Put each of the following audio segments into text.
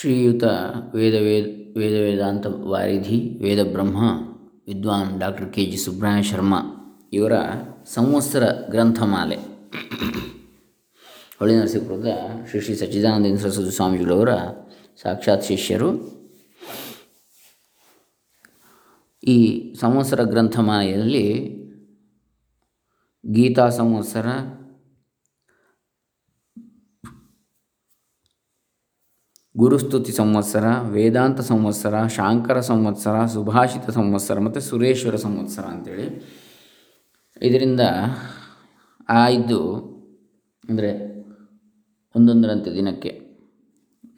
ಶ್ರೀಯುತ ವೇದ ವೇದ ವೇದ ವೇದಾಂತ ವಾರಿಧಿ, ವೇದ ಬ್ರಹ್ಮ, ವಿದ್ವಾನ್ doctor K G Subrahmanya Sharma ಇವರ ಸಂವತ್ಸರ ಗ್ರಂಥಮಾಲೆ. ಹೊಳೆ ನರಸೀಪುರದ ಶ್ರೀ ಶ್ರೀ ಸಚ್ಚಿದಾನಂದ ಸರಸ್ವತಿ ಸ್ವಾಮಿಗಳವರ ಸಾಕ್ಷಾತ್ ಶಿಷ್ಯರು. ಈ ಸಂವತ್ಸರ ಗ್ರಂಥಮಾಲೆಯಲ್ಲಿ ಗೀತಾ ಸಂವತ್ಸರ ಗುರುಸ್ತುತಿ ಸಂವತ್ಸರ, ವೇದಾಂತ ಸಂವತ್ಸರ, ಶಾಂಕರ ಸಂವತ್ಸರ, ಸುಭಾಷಿತ ಸಂವತ್ಸರ ಮತ್ತು ಸುರೇಶ್ವರ ಸಂವತ್ಸರ ಅಂಥೇಳಿ ಇದರಿಂದ ಆಯ್ದು ಅಂದರೆ ಒಂದೊಂದರಂತೆ ದಿನಕ್ಕೆ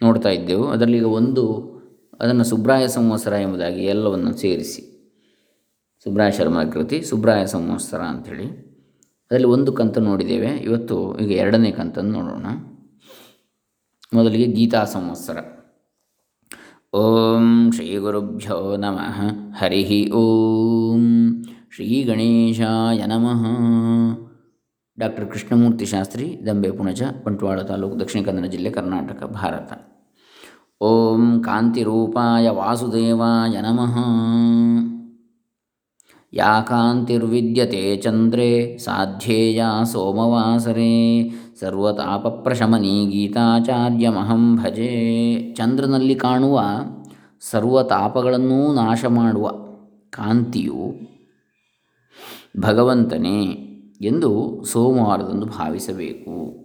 ನೋಡ್ತಾ ಇದ್ದೆವು. ಅದರಲ್ಲಿ ಈಗ ಒಂದು ಅದನ್ನು ಸುಬ್ರಾಯ ಸಂವತ್ಸರ ಎಂಬುದಾಗಿ ಎಲ್ಲವನ್ನು ಸೇರಿಸಿ. ಸುಬ್ರಾಯ ಶರ್ಮ ಕೃತಿ, ಸುಬ್ರಾಯ ಸಂವತ್ಸರ ಅಂಥೇಳಿ ಅದರಲ್ಲಿ ಒಂದು ಕಂತು ನೋಡಿದ್ದೇವೆ. ಇವತ್ತು ಈಗ ಎರಡನೇ ಕಂತನ್ನು ನೋಡೋಣ. ಮೊದಲಿಗೆ ಗೀತಾ ಸಂವತ್ಸರ. ಓಂ ಶ್ರೀ ಗುರುಭ್ಯೋ ನಮಃ. ಹರಿ ಓಂ ಶ್ರೀ ಗಣೇಶಾಯ ನಮಃ. ಡಾಕ್ಟರ್ ಕೃಷ್ಣಮೂರ್ತಿ ಶಾಸ್ತ್ರಿ, ದಂಬೆ ಪುಣಜ, ಬಂಟ್ವಾಳ ತಾಲೂಕು ದಕ್ಷಿಣ ಕನ್ನಡ ಜಿಲ್ಲೆ ಕರ್ನಾಟಕ, ಭಾರತ. ಓಂ ಕಾಂತಿರೂಪಾಯ ವಾಸುದೇವಾಯ ನಮಃ. ಯಾ ಕಾಂತಿರ್ವಿದ್ಯತೆ ಚಂದ್ರೇ, ಸಾಧ್ಯೇಯ ಸೋಮವಾಸರೆ. ಸರ್ವತಾಪಪ್ರಶಮನಿ ಗೀತಾಚಾರ್ಯಮಹಂ ಭಜೆ. ಚಂದ್ರನಲ್ಲಿ ಕಾಣುವ ಸರ್ವತಾಪಗಳನ್ನೂ ನಾಶ ಮಾಡುವ ಕಾಂತಿಯು ಭಗವಂತನೇ ಎಂದು ಸೋಮವಾರದಂದು ಭಾವಿಸಬೇಕು.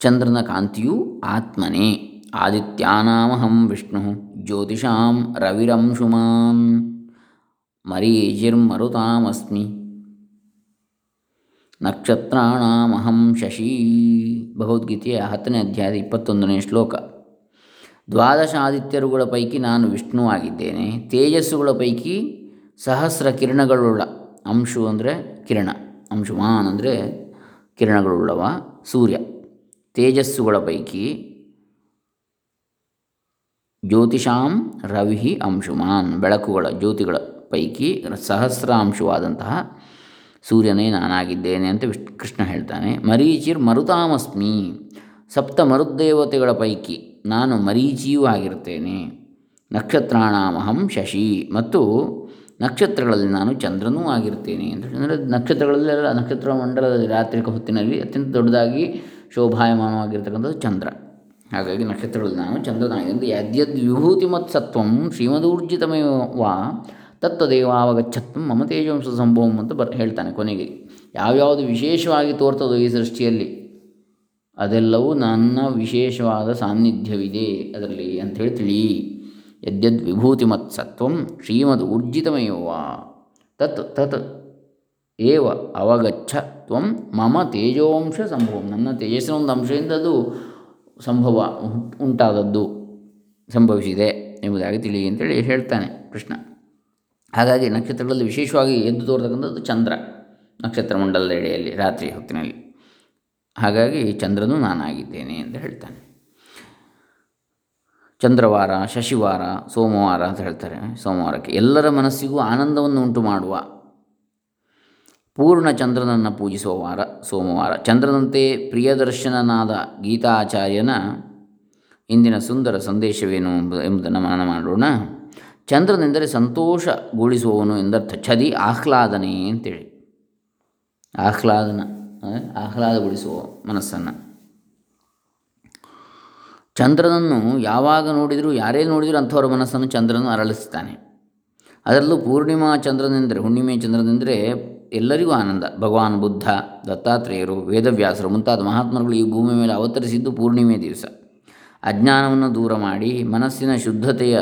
ಚಂದ್ರನ ಕಾಂತಿಯು ಆತ್ಮನೇ. ಆದಿತ್ಯಾನಾಮಹಂ ವಿಷ್ಣು, ಜ್ಯೋತಿಷಾಂ ರವಿರಂಶುಮಾನ್ ಮರೀಚಿರ್ಮರುತಾಮಸ್ಮಿ. ನಕ್ಷತ್ರಾಣಾಮಹಂ ಶಶಿ. ಭಗವದ್ಗೀತೆಯ ಹತ್ತನೇ ಅಧ್ಯಾಯದ ಇಪ್ಪತ್ತೊಂದನೇ ಶ್ಲೋಕ. ದ್ವಾದಶ ಆದಿತ್ಯರುಗಳ ಪೈಕಿ ನಾನು ವಿಷ್ಣುವಾಗಿದ್ದೇನೆ ತೇಜಸ್ಸುಗಳ ಪೈಕಿ ಸಹಸ್ರ ಕಿರಣಗಳುಳ್ಳ. ಅಂಶು ಅಂದರೆ ಕಿರಣ. ಅಂಶುಮಾನ್ ಅಂದರೆ ಕಿರಣಗಳುಳ್ಳವ, ಸೂರ್ಯ. ತೇಜಸ್ಸುಗಳ ಪೈಕಿ ಜ್ಯೋತಿಷಾಂ ರವಿ ಅಂಶುಮಾನ್ ಬೆಳಕುಗಳ, ಜ್ಯೋತಿಗಳ ಪೈಕಿ ಸಹಸ್ರಾಂಶವಾದಂತಹ ಸೂರ್ಯನೇ ನಾನಾಗಿದ್ದೇನೆ ಅಂತ ವಿಶ್ ಕೃಷ್ಣ ಹೇಳ್ತಾನೆ. ಮರೀಚಿರ್ ಮರುತಾಮಸ್ಮಿ. ಸಪ್ತ ಮರುದೇವತೆಗಳ ಪೈಕಿ ನಾನು ಮರೀಚಿಯೂ ಆಗಿರ್ತೇನೆ. ನಕ್ಷತ್ರಾಣಾಮಹಂ ಶಶಿ. ಮತ್ತು ನಕ್ಷತ್ರಗಳಲ್ಲಿ ನಾನು ಚಂದ್ರನೂ ಆಗಿರ್ತೇನೆ ಅಂತ ಅಂದರೆ ನಕ್ಷತ್ರಗಳಲ್ಲೆಲ್ಲ ನಕ್ಷತ್ರ ಮಂಡಲದಲ್ಲಿ ರಾತ್ರಿಕ ಹೊತ್ತಿನಲ್ಲಿ ಅತ್ಯಂತ ದೊಡ್ಡದಾಗಿ ಶೋಭಾಯಮಾನವಾಗಿರ್ತಕ್ಕಂಥದ್ದು ಚಂದ್ರ. ಹಾಗಾಗಿ ನಕ್ಷತ್ರಗಳಲ್ಲಿ ನಾನು ಚಂದ್ರನಾಗಿ ಯದ್ಯದ್ ವಿಭೂತಿ ಮತ್ಸತ್ವಂ ಶ್ರೀಮದೂರ್ಜಿತಮೇವ ತತ್ತದೇವಾವಗಚ್ಚತ್ವ ಮಮ ತೇಜವಂಶ ಸಂಭವಂ ಅಂತ ಬರ್, ಹೇಳ್ತಾನೆ ಕೊನೆಗೆ. ಯಾವ್ಯಾವುದು ವಿಶೇಷವಾಗಿ ತೋರ್ತದೋ ಈ ಸೃಷ್ಟಿಯಲ್ಲಿ, ಅದೆಲ್ಲವೂ ನನ್ನ ವಿಶೇಷವಾದ ಸಾನ್ನಿಧ್ಯವಿದೆ ಅದರಲ್ಲಿ ಅಂಥೇಳಿ ತಿಳಿ ಯದ್ಯದ್ ವಿಭೂತಿ ಸತ್ವಂ ಶ್ರೀಮದ್ ಊರ್ಜಿತಮಯವ ತತ್ ತತ್, ಏವ ಅವಗಚ್ಚ ತ್ವಂ ಮಮ ತೇಜೋಂಶ ಸಂಭವಂ. ನನ್ನ ತೇಜಸ್ಸಿನ ಒಂದು ಅಂಶದಿಂದ ಅದು ಸಂಭವ ಉಂಟಾದದ್ದು ಸಂಭವಿಸಿದೆ ಎಂಬುದಾಗಿ ತಿಳಿ ಅಂತೇಳಿ ಹೇಳ್ತಾನೆ ಕೃಷ್ಣ. ಹಾಗಾಗಿ ನಕ್ಷತ್ರಗಳಲ್ಲಿ ವಿಶೇಷವಾಗಿ ಎದ್ದು ತೋರ್ತಕ್ಕಂಥದ್ದು ಚಂದ್ರ. ನಕ್ಷತ್ರ ಮಂಡಲದ ಎಡೆಯಲ್ಲಿ, ರಾತ್ರಿ ಹೊತ್ತಿನಲ್ಲಿ. ಹಾಗಾಗಿ ಚಂದ್ರನು ನಾನಾಗಿದ್ದೇನೆ ಅಂತ ಹೇಳ್ತಾನೆ. ಚಂದ್ರವಾರ, ಶಶಿವಾರ, ಸೋಮವಾರ ಅಂತ ಹೇಳ್ತಾರೆ. ಸೋಮವಾರಕ್ಕೆ ಎಲ್ಲರ ಮನಸ್ಸಿಗೂ ಆನಂದವನ್ನು ಉಂಟು ಮಾಡುವ. ಪೂರ್ಣ ಚಂದ್ರನನ್ನು ಪೂಜಿಸುವ ವಾರ, ಸೋಮವಾರ. ಚಂದ್ರನಂತೆ ಪ್ರಿಯದರ್ಶನನಾದ ಗೀತಾಚಾರ್ಯನ ಇಂದಿನ ಸುಂದರ ಸಂದೇಶವೇನು ಎಂಬುದನ್ನು ಮನನ ಮಾಡೋಣ. ಚಂದ್ರನೆಂದರೆ ಸಂತೋಷಗೊಳಿಸುವವನು ಎಂದರ್ಥ. ಛದಿ ಆಹ್ಲಾದನೆ ಅಂತೇಳಿ. ಆಹ್ಲಾದನ ಆಹ್ಲಾದಗೊಳಿಸುವ ಮನಸ್ಸನ್ನು. ಚಂದ್ರನನ್ನು ಯಾವಾಗ ನೋಡಿದರೂ, ಯಾರೇ ನೋಡಿದರೂ ಅಂಥವರ ಮನಸ್ಸನ್ನು ಚಂದ್ರನು ಅರಳಿಸ್ತಾನೆ. ಅದರಲ್ಲೂ ಪೂರ್ಣಿಮಾ ಚಂದ್ರನೆಂದರೆ, ಹುಣ್ಣಿಮೆ ಚಂದ್ರನೆಂದರೆ ಎಲ್ಲರಿಗೂ ಆನಂದ. ಭಗವಾನ್ ಬುದ್ಧ, ದತ್ತಾತ್ರೇಯರು, ವೇದವ್ಯಾಸರು ಮುಂತಾದ ಮಹಾತ್ಮರುಗಳು ಈ ಭೂಮಿ ಮೇಲೆ ಅವತರಿಸಿದ್ದು ಪೂರ್ಣಿಮೆ ದಿವಸ. ಅಜ್ಞಾನವನ್ನು ದೂರ ಮಾಡಿ ಮನಸ್ಸಿನ ಶುದ್ಧತೆಯ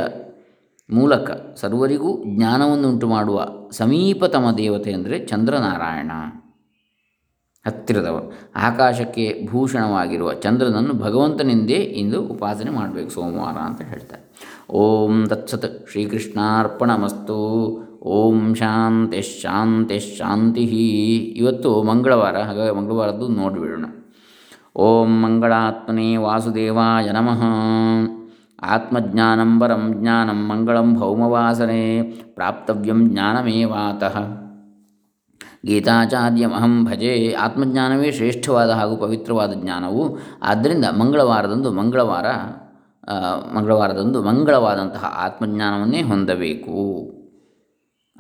ಮೂಲಕ ಸರ್ವರಿಗೂ ಜ್ಞಾನವನ್ನು ಉಂಟು ಮಾಡುವ ಸಮೀಪತಮ ದೇವತೆ ಅಂದರೆ ಚಂದ್ರನಾರಾಯಣ. ಹತ್ತಿರದವರು ಆಕಾಶಕ್ಕೆ ಭೂಷಣವಾಗಿರುವ ಚಂದ್ರನನ್ನು ಭಗವಂತನಿಂದೇ ಇಂದು ಉಪಾಸನೆ ಮಾಡಬೇಕು ಸೋಮವಾರ ಅಂತ ಹೇಳ್ತಾರೆ. ಓಂ ತತ್ಸತ್ ಶ್ರೀಕೃಷ್ಣಾರ್ಪಣಮಸ್ತು. ಓಂ ಶಾಂತಿ ಶಾಂತಿ ಶಾಂತಿ. ಇವತ್ತು ಮಂಗಳವಾರ, ಹಾಗಾಗಿ ಮಂಗಳವಾರದ್ದು ನೋಡಿಬಿಡೋಣ. ಓಂ ಮಂಗಳಾತ್ಮನೇ ವಾಸುದೇವಾಯ ನಮಃ. ಆತ್ಮಜ್ಞಾನಂ ಪರಂ ಜ್ಞಾನಂ ಮಂಗಳಂ ಭೌಮವಾಸನೆ ಪ್ರಾಪ್ತವ್ಯಂ ಜ್ಞಾನಮೇವಾತಃ. ಗೀತಾಚಾರ್ಯಮಹಂ ಭಜೆ ಆತ್ಮಜ್ಞಾನವೇ ಶ್ರೇಷ್ಠವಾದ ಹಾಗೂ ಪವಿತ್ರವಾದ ಜ್ಞಾನವು. ಆದ್ದರಿಂದ ಮಂಗಳವಾರದಂದು ಮಂಗಳವಾರ ಮಂಗಳವಾರದಂದು ಮಂಗಳವಾದಂತಹ ಆತ್ಮಜ್ಞಾನವನ್ನೇ ಹೊಂದಬೇಕು.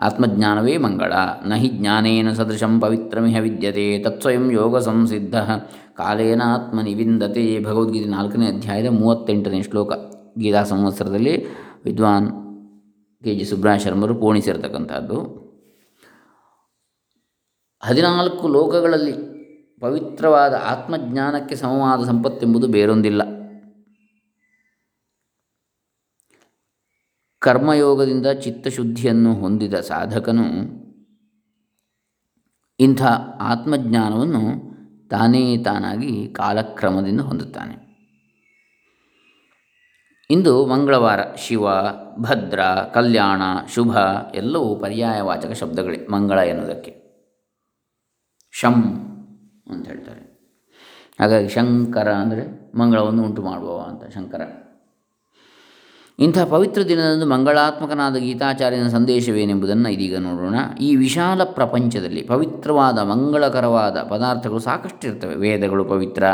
ಆತ್ಮಜ್ಞಾನವೇ ಮಂಗಳ, ನಹಿ ಜ್ಞಾನೇನ ಸದೃಶಂ ಪವಿತ್ರಮಿಹ ವಿದ್ಯತೆ, ತತ್ಸ್ವಯಂ ಯೋಗ ಸಂಸಿದ್ಧ ಕಾಲೇನ ಆತ್ಮನಿ ವಿಂದತೆ ಭಗವದ್ಗೀತೆ ನಾಲ್ಕನೇ ಅಧ್ಯಾಯದ ಮೂವತ್ತೆಂಟನೇ ಶ್ಲೋಕ. ಗೀತಾ ಸಂವತ್ಸರದಲ್ಲಿ ವಿದ್ವಾನ್ ಕೆ ಜಿ ಸುಬ್ರಹ ಶರ್ಮರು ಪೋಣಿಸಿರ್ತಕ್ಕಂಥದ್ದು. ಹದಿನಾಲ್ಕು ಲೋಕಗಳಲ್ಲಿ ಪವಿತ್ರವಾದ ಆತ್ಮಜ್ಞಾನಕ್ಕೆ ಸಮವಾದ ಸಂಪತ್ತೆಂಬುದು ಬೇರೊಂದಿಲ್ಲ. ಕರ್ಮಯೋಗದಿಂದ ಚಿತ್ತಶುದ್ಧಿಯನ್ನು ಹೊಂದಿದ ಸಾಧಕನು ಇಂಥ ಆತ್ಮಜ್ಞಾನವನ್ನು ತಾನೇ ತಾನಾಗಿ ಕಾಲಕ್ರಮದಿಂದ ಹೊಂದುತ್ತಾನೆ. ಇಂದು ಮಂಗಳವಾರ, ಶಿವ, ಭದ್ರ, ಕಲ್ಯಾಣ, ಶುಭ ಎಲ್ಲವೂ ಪರ್ಯಾಯವಾಚಕ ಶಬ್ದಗಳೇ ಮಂಗಳ ಎನ್ನುವುದಕ್ಕೆ. ಶಂ ಅಂತ ಹೇಳ್ತಾರೆ. ಹಾಗಾಗಿ ಶಂಕರ ಅಂದರೆ ಮಂಗಳವನ್ನು ಉಂಟು ಮಾಡುವವ ಅಂತ ಶಂಕರ. ಇಂಥ ಪವಿತ್ರ ದಿನದಂದು ಮಂಗಳಾತ್ಮಕನಾದ ಗೀತಾಚಾರ್ಯನ ಸಂದೇಶವೇನೆಂಬುದನ್ನು ಇದೀಗ ನೋಡೋಣ. ಈ ವಿಶಾಲ ಪ್ರಪಂಚದಲ್ಲಿ ಪವಿತ್ರವಾದ, ಮಂಗಳಕರವಾದ ಪದಾರ್ಥಗಳು ಸಾಕಷ್ಟು ಇರ್ತವೆ ವೇದಗಳು ಪವಿತ್ರ,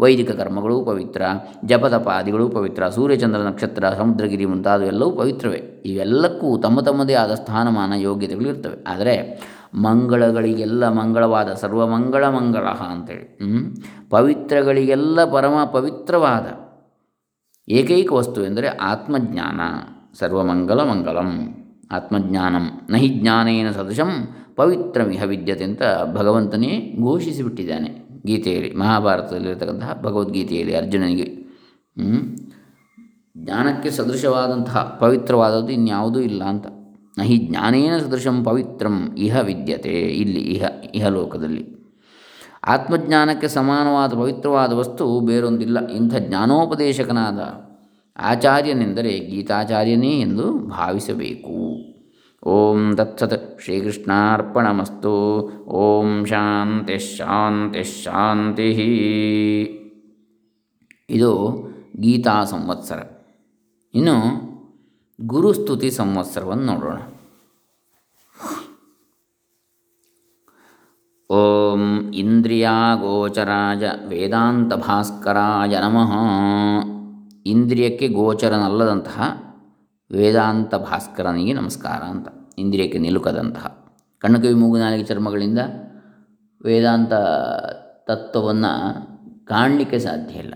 ವೈದಿಕ ಕರ್ಮಗಳು ಪವಿತ್ರ, ಜಪತಪಾದಿಗಳು ಪವಿತ್ರ, ಸೂರ್ಯಚಂದ್ರ ನಕ್ಷತ್ರ, ಸಮುದ್ರಗಿರಿ ಮುಂತಾದವೆಲ್ಲವೂ ಪವಿತ್ರವೇ. ಇವೆಲ್ಲಕ್ಕೂ ತಮ್ಮ ತಮ್ಮದೇ ಆದ ಸ್ಥಾನಮಾನ ಯೋಗ್ಯತೆಗಳು ಇರ್ತವೆ ಆದರೆ ಮಂಗಳಗಳಿಗೆಲ್ಲ ಮಂಗಳವಾದ, ಸರ್ವಮಂಗಳ ಮಂಗಳ ಅಂತೇಳಿ ಪವಿತ್ರಗಳಿಗೆಲ್ಲ ಪರಮ ಪವಿತ್ರವಾದ ಏಕೈಕ ವಸ್ತು ಎಂದರೆ ಆತ್ಮಜ್ಞಾನ. ಸರ್ವಮಂಗಲ ಮಂಗಲಂ ಆತ್ಮಜ್ಞಾನಂ. ನಹಿ ಜ್ಞಾನೇನ ಸದೃಶಂ ಪವಿತ್ರಮಿಹ ವಿದ್ಯತೆ ಅಂತ ಭಗವಂತನೇ ಘೋಷಿಸಿಬಿಟ್ಟಿದ್ದಾನೆ ಗೀತೆಯಲ್ಲಿ, ಮಹಾಭಾರತದಲ್ಲಿರತಕ್ಕಂತಹ ಭಗವದ್ಗೀತೆಯಲ್ಲಿ ಅರ್ಜುನನಿಗೆ. ಜ್ಞಾನಕ್ಕೆ ಸದೃಶವಾದಂತಹ ಪವಿತ್ರವಾದದ್ದು ಇನ್ಯಾವುದೂ ಇಲ್ಲ ಅಂತ. ನಹಿ ಜ್ಞಾನೇನ ಸದೃಶಂ ಪವಿತ್ರಂ ಇಹ ವಿದ್ಯತೆ. ಇಲ್ಲಿ ಇಹ ಇಹಲೋಕದಲ್ಲಿ ಆತ್ಮಜ್ಞಾನಕ್ಕೆ ಸಮಾನವಾದ ಪವಿತ್ರವಾದ ವಸ್ತು ಬೇರೊಂದಿಲ್ಲ. ಇಂಥ ಜ್ಞಾನೋಪದೇಶಕನಾದ ಆಚಾರ್ಯನೆಂದರೆ ಗೀತಾಚಾರ್ಯನೇ ಎಂದು ಭಾವಿಸಬೇಕು. ಓಂ ತತ್ಸತ್ ಶ್ರೀಕೃಷ್ಣಾರ್ಪಣಮಸ್ತು. ಓಂ ಶಾಂತಿ ಶಾಂತಿ ಶಾಂತಿ. ಇದು ಗೀತಾ ಸಂವತ್ಸರ. ಇನ್ನು ಗುರುಸ್ತುತಿ ಸಂವತ್ಸರವನ್ನು ನೋಡೋಣ. ಓಂ ಇಂದ್ರಿಯಗೋಚರಾಯ ವೇದಾಂತ ಭಾಸ್ಕರಾಯ ನಮಃ ಇಂದ್ರಿಯಕ್ಕೆ ಗೋಚರನಲ್ಲದಂತಹ ವೇದಾಂತ ಭಾಸ್ಕರನಿಗೆ ನಮಸ್ಕಾರ ಅಂತ ಇಂದ್ರಿಯಕ್ಕೆ ನಿಲುಕದಂತಹ ಕಣ್ಣು ಕಿವಿ ಮೂಗು ನಾಲಿಗೆ ಚರ್ಮಗಳಿಂದ ವೇದಾಂತ ತತ್ವವನ್ನು ಕಾಣಲಿಕ್ಕೆ ಸಾಧ್ಯ ಇಲ್ಲ.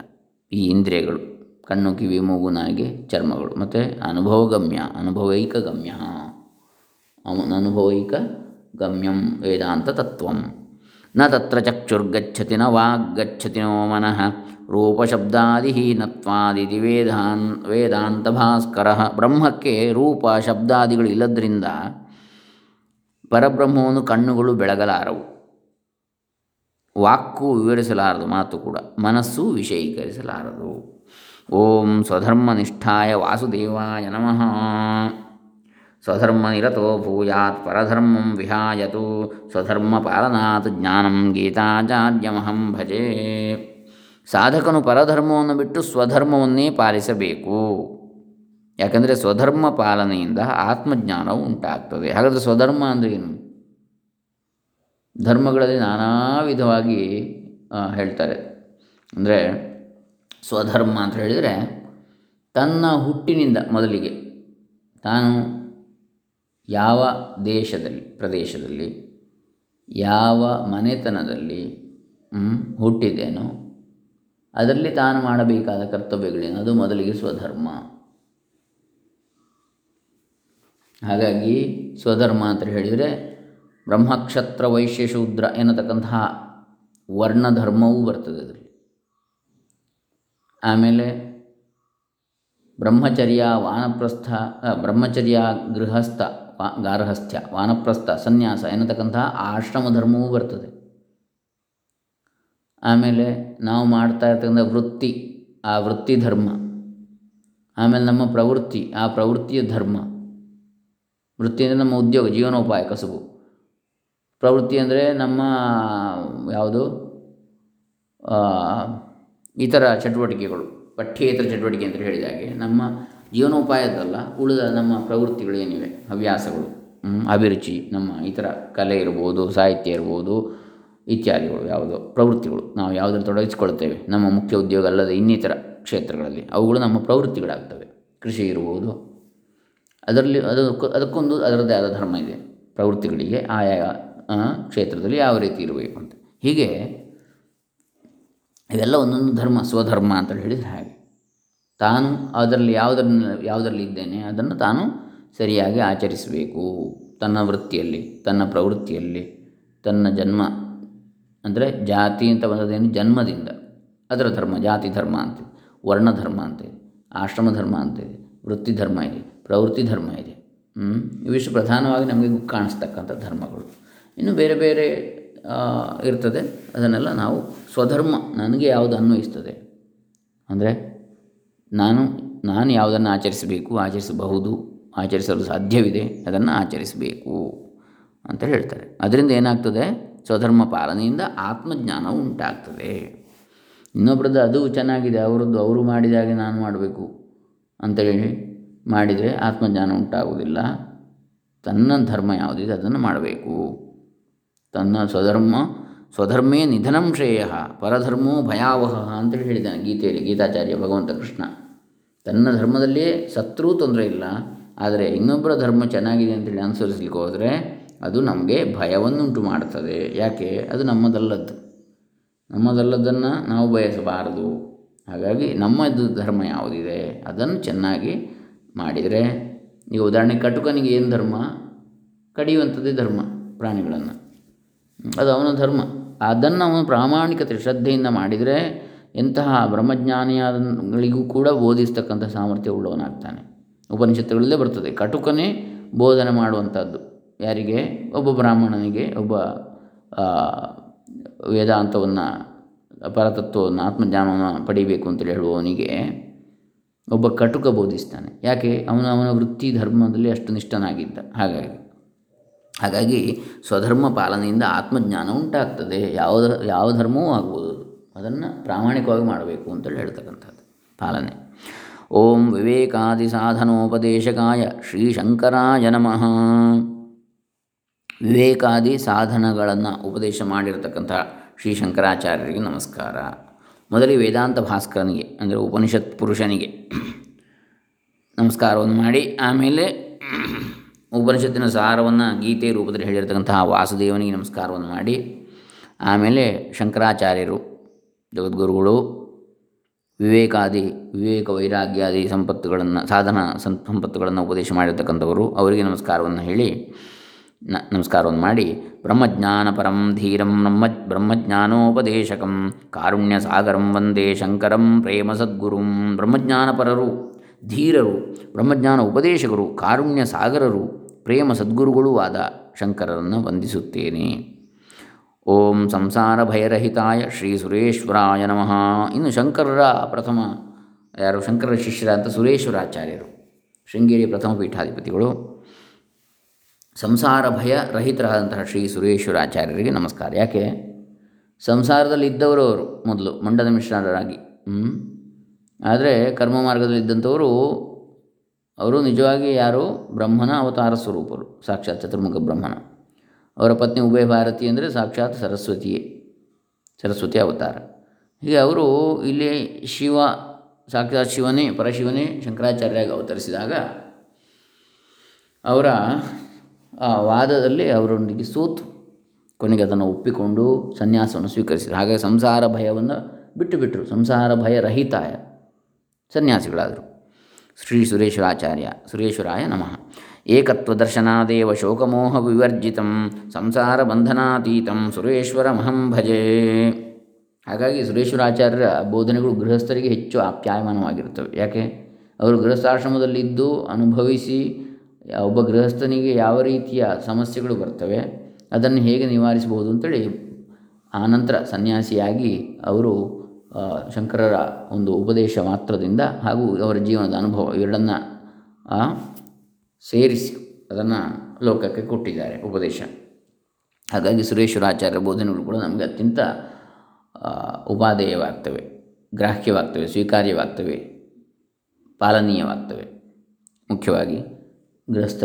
ಈ ಇಂದ್ರಿಯಗಳು, ಕಣ್ಣು, ಕಿವಿ, ಮೂಗು, ನಾಲಿಗೆ, ಚರ್ಮಗಳು, ಮತ್ತು ಅನುಭವಗಮ್ಯ ಅನುಭವೈಕ ಗಮ್ಯ ಅನುಭವೈಕ ಗಮ್ಯಂ ವೇದಾಂತ ತತ್ವಂ ನ ತತ್ರ ಚಕ್ಷುರ್ಗಚ್ಚತಿ ನ ವಾಗ್ಗಚ್ಚತಿ ನೋ ಮನಃ. ರೂಪಶಬ್ದಾದಿಹೀನತ್ವಾದಿತಿ ವೇದಾನ್ ವೇದಾಂತ ಭಾಸ್ಕರ ಬ್ರಹ್ಮಕ್ಕೆ ರೂಪ ಶಬ್ದಾದಿಗಳು ಇಲ್ಲದ್ರಿಂದ ಪರಬ್ರಹ್ಮವನ್ನು ಕಣ್ಣುಗಳು ಬೆಳಗಲಾರವು. ವಾಕ್ಕು ವಿವರಿಸಲಾರದು, ಮಾತು ಕೂಡ. ಮನಸ್ಸು ವಿಷಯೀಕರಿಸಲಾರದು. ಓಂ ಸ್ವಧರ್ಮನಿಷ್ಠಾಯ ವಾಸುದೇವಾಯ ನಮಃ. ಸ್ವಧರ್ಮನಿರತೋ ಭೂಯಾತ್ ಪರಧರ್ಮಂ ವಿಹಾಯತು ಸ್ವಧರ್ಮ ಪಾಲನಾತ್ ಜ್ಞಾನಂ ಗೀತಾಚಾರ್ಯಮಹಂ ಭಜೆ ಸಾಧಕನು ಪರಧರ್ಮವನ್ನು ಬಿಟ್ಟು ಸ್ವಧರ್ಮವನ್ನೇ ಪಾಲಿಸಬೇಕು। ಯಾಕಂದರೆ ಸ್ವಧರ್ಮ ಪಾಲನೆಯಿಂದ ಆತ್ಮಜ್ಞಾನವು ಉಂಟಾಗ್ತದೆ. ಹಾಗಾದರೆ ಸ್ವಧರ್ಮ ಅಂದರೆ ಏನು? ಧರ್ಮಗಳಲ್ಲಿ ನಾನಾ ವಿಧವಾಗಿ ಹೇಳ್ತಾರೆ. ಅಂದರೆ ಸ್ವಧರ್ಮ ಅಂತ ಹೇಳಿದರೆ ತನ್ನ ಹುಟ್ಟಿನಿಂದ ಮೊದಲಿಗೆ ತಾನು ಯಾವ ದೇಶದಲ್ಲಿ, ಪ್ರದೇಶದಲ್ಲಿ, ಯಾವ ಮನೆತನದಲ್ಲಿ ಹುಟ್ಟಿದ್ದೇನೋ ಅದರಲ್ಲಿ ತಾನು ಮಾಡಬೇಕಾದ ಕರ್ತವ್ಯಗಳೇನು? ಅದು ಮೊದಲಿಗೆ ಸ್ವಧರ್ಮ. ಹಾಗಾಗಿ ಸ್ವಧರ್ಮ ಅಂತ ಹೇಳಿದರೆ ಬ್ರಹ್ಮಕ್ಷತ್ರ ವೈಶ್ಯ ಶೂದ್ರ ಎನ್ನತಕ್ಕಂತಹ ವರ್ಣಧರ್ಮವೂ ಬರ್ತದೆ ಅದರಲ್ಲಿ. ಆಮೇಲೆ ಬ್ರಹ್ಮಚರ್ಯ ವಾನಪ್ರಸ್ಥ ಬ್ರಹ್ಮಚರ್ಯ ಗೃಹಸ್ಥ ವಾ ಗಾರ್ಹಸ್ಥ್ಯ, ವಾನಪ್ರಸ್ಥ, ಸನ್ಯಾಸ ಎನ್ನತಕ್ಕಂತಹ ಆಶ್ರಮ ಧರ್ಮವೂ ಬರ್ತದೆ. ಆಮೇಲೆ ನಾವು ಮಾಡ್ತಾ ಇರ್ತಕ್ಕಂಥ ವೃತ್ತಿ, ಆ ವೃತ್ತಿ ಧರ್ಮ. ಆಮೇಲೆ ನಮ್ಮ ಪ್ರವೃತ್ತಿ, ಆ ಪ್ರವೃತ್ತಿಯ ಧರ್ಮ. ವೃತ್ತಿ ಅಂದರೆ ನಮ್ಮ ಉದ್ಯೋಗ, ಜೀವನೋಪಾಯ, ಕಸುಬು. ಪ್ರವೃತ್ತಿ ಅಂದರೆ ನಮ್ಮ ಯಾವುದು? ಇತರ ಚಟುವಟಿಕೆಗಳು, ಪಠ್ಯೇತರ ಚಟುವಟಿಕೆ ಅಂತ ಹೇಳಿದಾಗೆ ನಮ್ಮ ಜೀವನೋಪಾಯದಲ್ಲ, ಉಳಿದ ನಮ್ಮ ಪ್ರವೃತ್ತಿಗಳು ಏನಿವೆ ಹವ್ಯಾಸಗಳು ಅಭಿರುಚಿ, ನಮ್ಮ ಇತರ ಕಲೆ ಇರ್ಬೋದು, ಸಾಹಿತ್ಯ ಇರ್ಬೋದು, ಇತ್ಯಾದಿಗಳು ಯಾವುದೋ ಪ್ರವೃತ್ತಿಗಳು. ನಾವು ಯಾವುದನ್ನು ತೊಡಗಿಸಿಕೊಳ್ತೇವೆ? ನಮ್ಮ ಮುಖ್ಯ ಉದ್ಯೋಗ ಅಲ್ಲದೆ ಇನ್ನಿತರ ಕ್ಷೇತ್ರಗಳಲ್ಲಿ. ಅವುಗಳು ನಮ್ಮ ಪ್ರವೃತ್ತಿಗಳಾಗ್ತವೆ. ಕೃಷಿ ಇರ್ಬೋದು. ಅದರಲ್ಲಿ ಅದಕ್ಕೂ ಅದಕ್ಕೊಂದು ಅದರದ್ದೇ ಆದ ಧರ್ಮ ಇದೆ. ಪ್ರವೃತ್ತಿಗಳಿಗೆ ಆಯಾ ಕ್ಷೇತ್ರದಲ್ಲಿ ಯಾವ ರೀತಿ ಇರಬೇಕು ಅಂತ. ಹೀಗೆ ಇವೆಲ್ಲ ಒಂದೊಂದು ಧರ್ಮ, ಸ್ವಧರ್ಮ ಅಂತ ಹೇಳಿದರೆ ಹಾಗೆ. ತಾನು ಅದರಲ್ಲಿ ಯಾವುದರಲ್ಲಿ ಯಾವುದರಲ್ಲಿ ಇದ್ದೇನೆ ಅದನ್ನು ತಾನು ಸರಿಯಾಗಿ ಆಚರಿಸಬೇಕು. ತನ್ನ ವೃತ್ತಿಯಲ್ಲಿ, ತನ್ನ ಪ್ರವೃತ್ತಿಯಲ್ಲಿ, ತನ್ನ ಜನ್ಮ, ಅಂದರೆ ಜಾತಿ ಅಂತ ಬಂದದೇನು ಜನ್ಮದಿಂದ. ಅದರ ಧರ್ಮ, ಜಾತಿ ಧರ್ಮ ಅಂತ, ವರ್ಣ ಧರ್ಮ ಅಂತ ಇದೆ ಆಶ್ರಮ ಧರ್ಮ ಅಂತ ಇದೆ ವೃತ್ತಿ ಧರ್ಮ ಇದೆ, ಪ್ರವೃತ್ತಿ ಧರ್ಮ ಇದೆ. ಇವಿಷ್ಟು ಪ್ರಧಾನವಾಗಿ ನಮಗೆ ಕಾಣಿಸ್ತಕ್ಕಂಥ ಧರ್ಮಗಳು. ಇನ್ನು ಬೇರೆ ಬೇರೆ ಇರ್ತದೆ. ಅದನ್ನೆಲ್ಲ ನಾವು ಸ್ವಧರ್ಮ, ನನಗೆ ಯಾವುದು ಅನ್ವಯಿಸ್ತದೆ ಅಂದರೆ ನಾನು ನಾನು ಯಾವುದನ್ನು ಆಚರಿಸಬೇಕು, ಆಚರಿಸಬಹುದು, ಆಚರಿಸಲು ಸಾಧ್ಯವಿದೆ, ಅದನ್ನು ಆಚರಿಸಬೇಕು ಅಂತ ಹೇಳ್ತಾರೆ. ಅದರಿಂದ ಏನಾಗ್ತದೆ? ಸ್ವಧರ್ಮ ಪಾಲನೆಯಿಂದ ಆತ್ಮಜ್ಞಾನ ಉಂಟಾಗ್ತದೆ. ಇನ್ನೊಬ್ರದ್ದು ಅದು ಚೆನ್ನಾಗಿದೆ, ಅವರದ್ದು ಅವರು ಮಾಡಿದಾಗೆ ನಾನು ಮಾಡಬೇಕು ಅಂತೇಳಿ ಮಾಡಿದರೆ ಆತ್ಮಜ್ಞಾನ ಉಂಟಾಗುವುದಿಲ್ಲ. ತನ್ನ ಧರ್ಮ ಯಾವುದಿದೆ ಅದನ್ನು ಮಾಡಬೇಕು. ತನ್ನ ಸ್ವಧರ್ಮ ಸ್ವಧರ್ಮೇ ನಿಧನಂ ಶ್ರೇಯ, ಪರಧರ್ಮೋ ಭಯಾವಹ ಅಂತೇಳಿ ಹೇಳಿದ್ದಾನೆ ಗೀತೆಯಲ್ಲಿ, ಗೀತಾಚಾರ್ಯ ಭಗವಂತ ಕೃಷ್ಣ. ತನ್ನ ಧರ್ಮದಲ್ಲಿಯೇ ಸತ್ರೂ ತೊಂದರೆ ಇಲ್ಲ, ಆದರೆ ಇನ್ನೊಬ್ಬರ ಧರ್ಮ ಚೆನ್ನಾಗಿದೆ ಅಂತೇಳಿ ಅನುಸರಿಸಲಿಕ್ಕೆ ಹೋದರೆ ಅದು ನಮಗೆ ಭಯವನ್ನುಂಟು ಮಾಡ್ತದೆ. ಯಾಕೆ? ಅದು ನಮ್ಮದಲ್ಲದ್ದು. ನಮ್ಮದಲ್ಲದನ್ನು ನಾವು ಬಯಸಬಾರದು. ಹಾಗಾಗಿ ನಮ್ಮದು ಧರ್ಮ ಯಾವುದಿದೆ, ಅದನ್ನು ಚೆನ್ನಾಗಿ ಮಾಡಿದರೆ, ಈಗ ಉದಾಹರಣೆಗೆ ಕಟುಕನಿಗೆ ಏನು ಧರ್ಮ? ಕಡಿಯುವಂಥದ್ದೇ ಧರ್ಮ, ಪ್ರಾಣಿಗಳನ್ನು. ಅದು ಅವನ ಧರ್ಮ. ಅದನ್ನು ಅವನು ಪ್ರಾಮಾಣಿಕತೆ, ಶ್ರದ್ಧೆಯಿಂದ ಮಾಡಿದರೆ ಎಂತಹ ಬ್ರಹ್ಮಜ್ಞಾನಿಯಾದಗಳಿಗೂ ಕೂಡ ಬೋಧಿಸ್ತಕ್ಕಂಥ ಸಾಮರ್ಥ್ಯ ಉಳ್ಳವನಾಗ್ತಾನೆ. ಉಪನಿಷತ್ತುಗಳಲ್ಲೇ ಬರ್ತದೆ. ಕಟುಕನೇ ಬೋಧನೆ ಮಾಡುವಂಥದ್ದು. ಯಾರಿಗೆ? ಒಬ್ಬ ಬ್ರಾಹ್ಮಣನಿಗೆ, ಒಬ್ಬ ವೇದಾಂತವನ್ನು, ಪರತತ್ವವನ್ನು, ಆತ್ಮಜ್ಞಾನವನ್ನು ಪಡಿಬೇಕು ಅಂತೇಳಿ ಹೇಳುವವನಿಗೆ ಒಬ್ಬ ಕಟುಕ ಬೋಧಿಸ್ತಾನೆ. ಯಾಕೆ? ಅವನು ಅವನ ವೃತ್ತಿ ಧರ್ಮದಲ್ಲಿ ಅಷ್ಟು ನಿಷ್ಠನಾಗಿದ್ದ. ಹಾಗಾಗಿ. ಹಾಗಾಗಿ ಸ್ವಧರ್ಮ ಪಾಲನೆಯಿಂದ ಆತ್ಮಜ್ಞಾನ ಉಂಟಾಗ್ತದೆ. ಯಾವ ಯಾವ ಧರ್ಮವೂ ಆಗ್ಬೋದು. ಅದನ್ನು ಪ್ರಾಮಾಣಿಕವಾಗಿ ಮಾಡಬೇಕು ಅಂತೇಳಿ ಹೇಳ್ತಕ್ಕಂಥದ್ದು ಪಾಲನೆ. ಓಂ ವಿವೇಕಾದಿ ಸಾಧನೋಪದೇಶಕಾಯ ಶ್ರೀಶಂಕರಾಯ ನಮಃ. ವಿವೇಕಾದಿ ಸಾಧನಗಳನ್ನು ಉಪದೇಶ ಮಾಡಿರತಕ್ಕಂಥ ಶ್ರೀ ಶಂಕರಾಚಾರ್ಯರಿಗೆ ನಮಸ್ಕಾರ. ಮೊದಲಿಗೆ ವೇದಾಂತ ಭಾಸ್ಕರನಿಗೆ, ಅಂದರೆ ಉಪನಿಷತ್ ಪುರುಷನಿಗೆ ನಮಸ್ಕಾರವನ್ನು ಮಾಡಿ, ಆಮೇಲೆ ಉಪನಿಷತ್ತಿನ ಸಾರವನ್ನು ಗೀತೆ ರೂಪದಲ್ಲಿ ಹೇಳಿರ್ತಕ್ಕಂತಹ ವಾಸುದೇವನಿಗೆ ನಮಸ್ಕಾರವನ್ನು ಮಾಡಿ, ಆಮೇಲೆ ಶಂಕರಾಚಾರ್ಯರು, ಜಗದ್ಗುರುಗಳು, ವಿವೇಕಾದಿ, ವಿವೇಕ ವೈರಾಗ್ಯಾದಿ ಸಂಪತ್ತುಗಳನ್ನು, ಸಾಧನ ಸಂಪತ್ತುಗಳನ್ನು ಉಪದೇಶ ಮಾಡಿರ್ತಕ್ಕಂಥವರು, ಅವರಿಗೆ ನಮಸ್ಕಾರವನ್ನು ಹೇಳಿ, ನ, ನಮಸ್ಕಾರವನ್ನು ಮಾಡಿ ಬ್ರಹ್ಮಜ್ಞಾನ ಪರಂ ಧೀರಂ ಬ್ರಹ್ಮ, ಬ್ರಹ್ಮಜ್ಞಾನೋಪದೇಶಕಂ ಕಾರುಣ್ಯ ಸಾಗರಂ ವಂದೇ ಶಂಕರಂ ಪ್ರೇಮ ಸದ್ಗುರುಂ, ಬ್ರಹ್ಮಜ್ಞಾನಪರರು ಧೀರರು, ಬ್ರಹ್ಮಜ್ಞಾನ ಉಪದೇಶಕರು, ಕಾರುಣ್ಯ ಸಾಗರರು, ಪ್ರೇಮ ಸದ್ಗುರುಗಳೂ ಆದ ಶಂಕರರನ್ನು ವಂದಿಸುತ್ತೇನೆ. ಓಂ ಸಂಸಾರ ಭಯರಹಿತಾಯ ಶ್ರೀ ಸುರೇಶ್ವರಾಯ ನಮಃ. ಇನ್ನು ಶಂಕರರ ಪ್ರಥಮ, ಯಾರು? ಶಂಕರರ ಶಿಷ್ಯರ ಅಂತ ಸುರೇಶ್ವರಾಚಾರ್ಯರು, ಶೃಂಗೇರಿ ಪ್ರಥಮ ಪೀಠಾಧಿಪತಿಗಳು. ಸಂಸಾರ ಭಯ ರಹಿತರಾದಂತಹ ಶ್ರೀ ಸುರೇಶ್ವರಾಚಾರ್ಯರಿಗೆ ನಮಸ್ಕಾರ. ಯಾಕೆ? ಸಂಸಾರದಲ್ಲಿ ಇದ್ದವರು ಅವರು ಮೊದಲು ಮಂಡನ ಮಿಶ್ರರಾಗಿ ಆದರೆ ಕರ್ಮ ಮಾರ್ಗದಲ್ಲಿ ಇದ್ದಂಥವರು, ಅವರು ನಿಜವಾಗಿ ಯಾರು? ಬ್ರಹ್ಮನ ಅವತಾರ ಸ್ವರೂಪರು, ಸಾಕ್ಷಾತ್ ಚತುರ್ಮುಖ ಬ್ರಹ್ಮನ. ಅವರ ಪತ್ನಿ ಉಭಯ ಭಾರತಿ ಅಂದರೆ ಸಾಕ್ಷಾತ್ ಸರಸ್ವತಿಯೇ, ಸರಸ್ವತಿ ಅವತಾರ. ಹೀಗೆ ಅವರು ಇಲ್ಲಿ ಶಿವ, ಸಾಕ್ಷಾತ್ ಶಿವನೇ, ಪರಶಿವನೇ ಶಂಕರಾಚಾರ್ಯಾಗಿ ಅವತರಿಸಿದಾಗ ಅವರ ಆ ವಾದದಲ್ಲಿ ಅವರೊಂದಿಗೆ ಸೋತು, ಕೊನೆಗೆ ಅದನ್ನು ಒಪ್ಪಿಕೊಂಡು ಸನ್ಯಾಸವನ್ನು ಸ್ವೀಕರಿಸಿದರು. ಹಾಗಾಗಿ ಸಂಸಾರ ಭಯವನ್ನು ಬಿಟ್ಟು ಬಿಟ್ಟರು. ಸಂಸಾರ ಭಯ ರಹಿತಾಯ. ಸನ್ಯಾಸಿಗಳಾದರು. ಶ್ರೀ ಸುರೇಶ್ವರಾಚಾರ್ಯ ಸುರೇಶ್ವರಾಯ ನಮಃ. ಏಕತ್ವ ದರ್ಶನಾದೇವ ಶೋಕಮೋಹ ವಿವರ್ಜಿತಂ, ಸಂಸಾರ ಬಂಧನಾತೀತಂ ಸುರೇಶ್ವರಮಹಂ ಭಜೇ. ಹಾಗಾಗಿ ಸುರೇಶ್ವರಾಚಾರ್ಯರ ಬೋಧನೆಗಳು ಗೃಹಸ್ಥರಿಗೆ ಹೆಚ್ಚು ಆಪ್ಯಾಯಮಾನವಾಗಿರುತ್ತವೆ. ಯಾಕೆ? ಅವರು ಗೃಹಸ್ಥಾಶ್ರಮದಲ್ಲಿದ್ದು ಅನುಭವಿಸಿ, ಒಬ್ಬ ಗೃಹಸ್ಥನಿಗೆ ಯಾವ ರೀತಿಯ ಸಮಸ್ಯೆಗಳು ಬರ್ತವೆ, ಅದನ್ನು ಹೇಗೆ ನಿವಾರಿಸಬಹುದು ಅಂತೇಳಿ ಆನಂತರ ಸನ್ಯಾಸಿಯಾಗಿ ಅವರು ಶಂಕರರ ಒಂದು ಉಪದೇಶ ಮಾತ್ರದಿಂದ ಹಾಗೂ ಅವರ ಜೀವನದ ಅನುಭವ ಇವೆರಡನ್ನು ಸೇರಿಸಿ ಅದನ್ನು ಲೋಕಕ್ಕೆ ಕೊಟ್ಟಿದ್ದಾರೆ ಉಪದೇಶ. ಹಾಗಾಗಿ ಸುರೇಶ್ವರಾಚಾರ್ಯ ಬೋಧನೆಗಳು ಕೂಡ ನಮಗೆ ಅತ್ಯಂತ ಉಪಾದೇಯವಾಗ್ತವೆ, ಗ್ರಾಹ್ಯವಾಗ್ತವೆ, ಸ್ವೀಕಾರ್ಯವಾಗ್ತವೆ, ಪಾಲನೀಯವಾಗ್ತವೆ, ಮುಖ್ಯವಾಗಿ ಗೃಹಸ್ಥ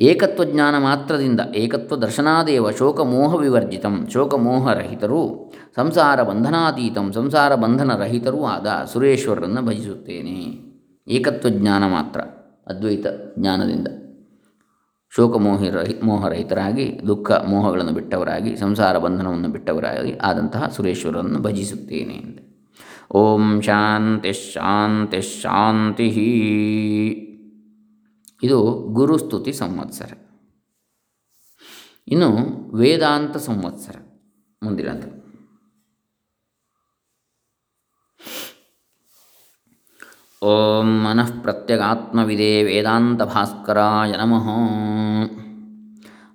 ಆಶ್ರಮದಲ್ಲಿರುವಂಥವರಿಗೆ ಏಕತ್ವಜ್ಞಾನ ಮಾತ್ರದಿಂದ ಏಕತ್ವ ದರ್ಶನಾದೇವ ಶೋಕಮೋಹ ವಿವರ್ಜಿತಂ ಶೋಕಮೋಹರಹಿತರೂ ಸಂಸಾರ ಬಂಧನಾತೀತಂ, ಸಂಸಾರ ಬಂಧನರಹಿತರೂ ಆದ ಸುರೇಶ್ವರರನ್ನು ಭಜಿಸುತ್ತೇನೆ. ಏಕತ್ವಜ್ಞಾನ ಮಾತ್ರ, ಅದ್ವೈತ ಜ್ಞಾನದಿಂದ. ಶೋಕಮೋಹಿ ರಹಿ ಮೋಹರಹಿತರಾಗಿ ದುಃಖ ಮೋಹಗಳನ್ನು ಬಿಟ್ಟವರಾಗಿ, ಸಂಸಾರ ಬಂಧನವನ್ನು ಬಿಟ್ಟವರಾಗಿ ಆದಂತಹ ಸುರೇಶ್ವರನ್ನು ಭಜಿಸುತ್ತೇನೆ ಎಂದು. ಓಂ ಶಾಂತಿ ಶಾಂತಿ ಶಾಂತಿ ಇದು ಗುರುಸ್ತುತಿ ಸಂವತ್ಸರ. ಇನ್ನು ವೇದಾಂತ ಸಂವತ್ಸರ ಮುಂದಿನದು. ಓಂ ಮನಃ ಪ್ರತ್ಯಗಾತ್ಮವಿದೆ ವೇದಾಂತ ಭಾಸ್ಕರಾಯ ನಮಃ.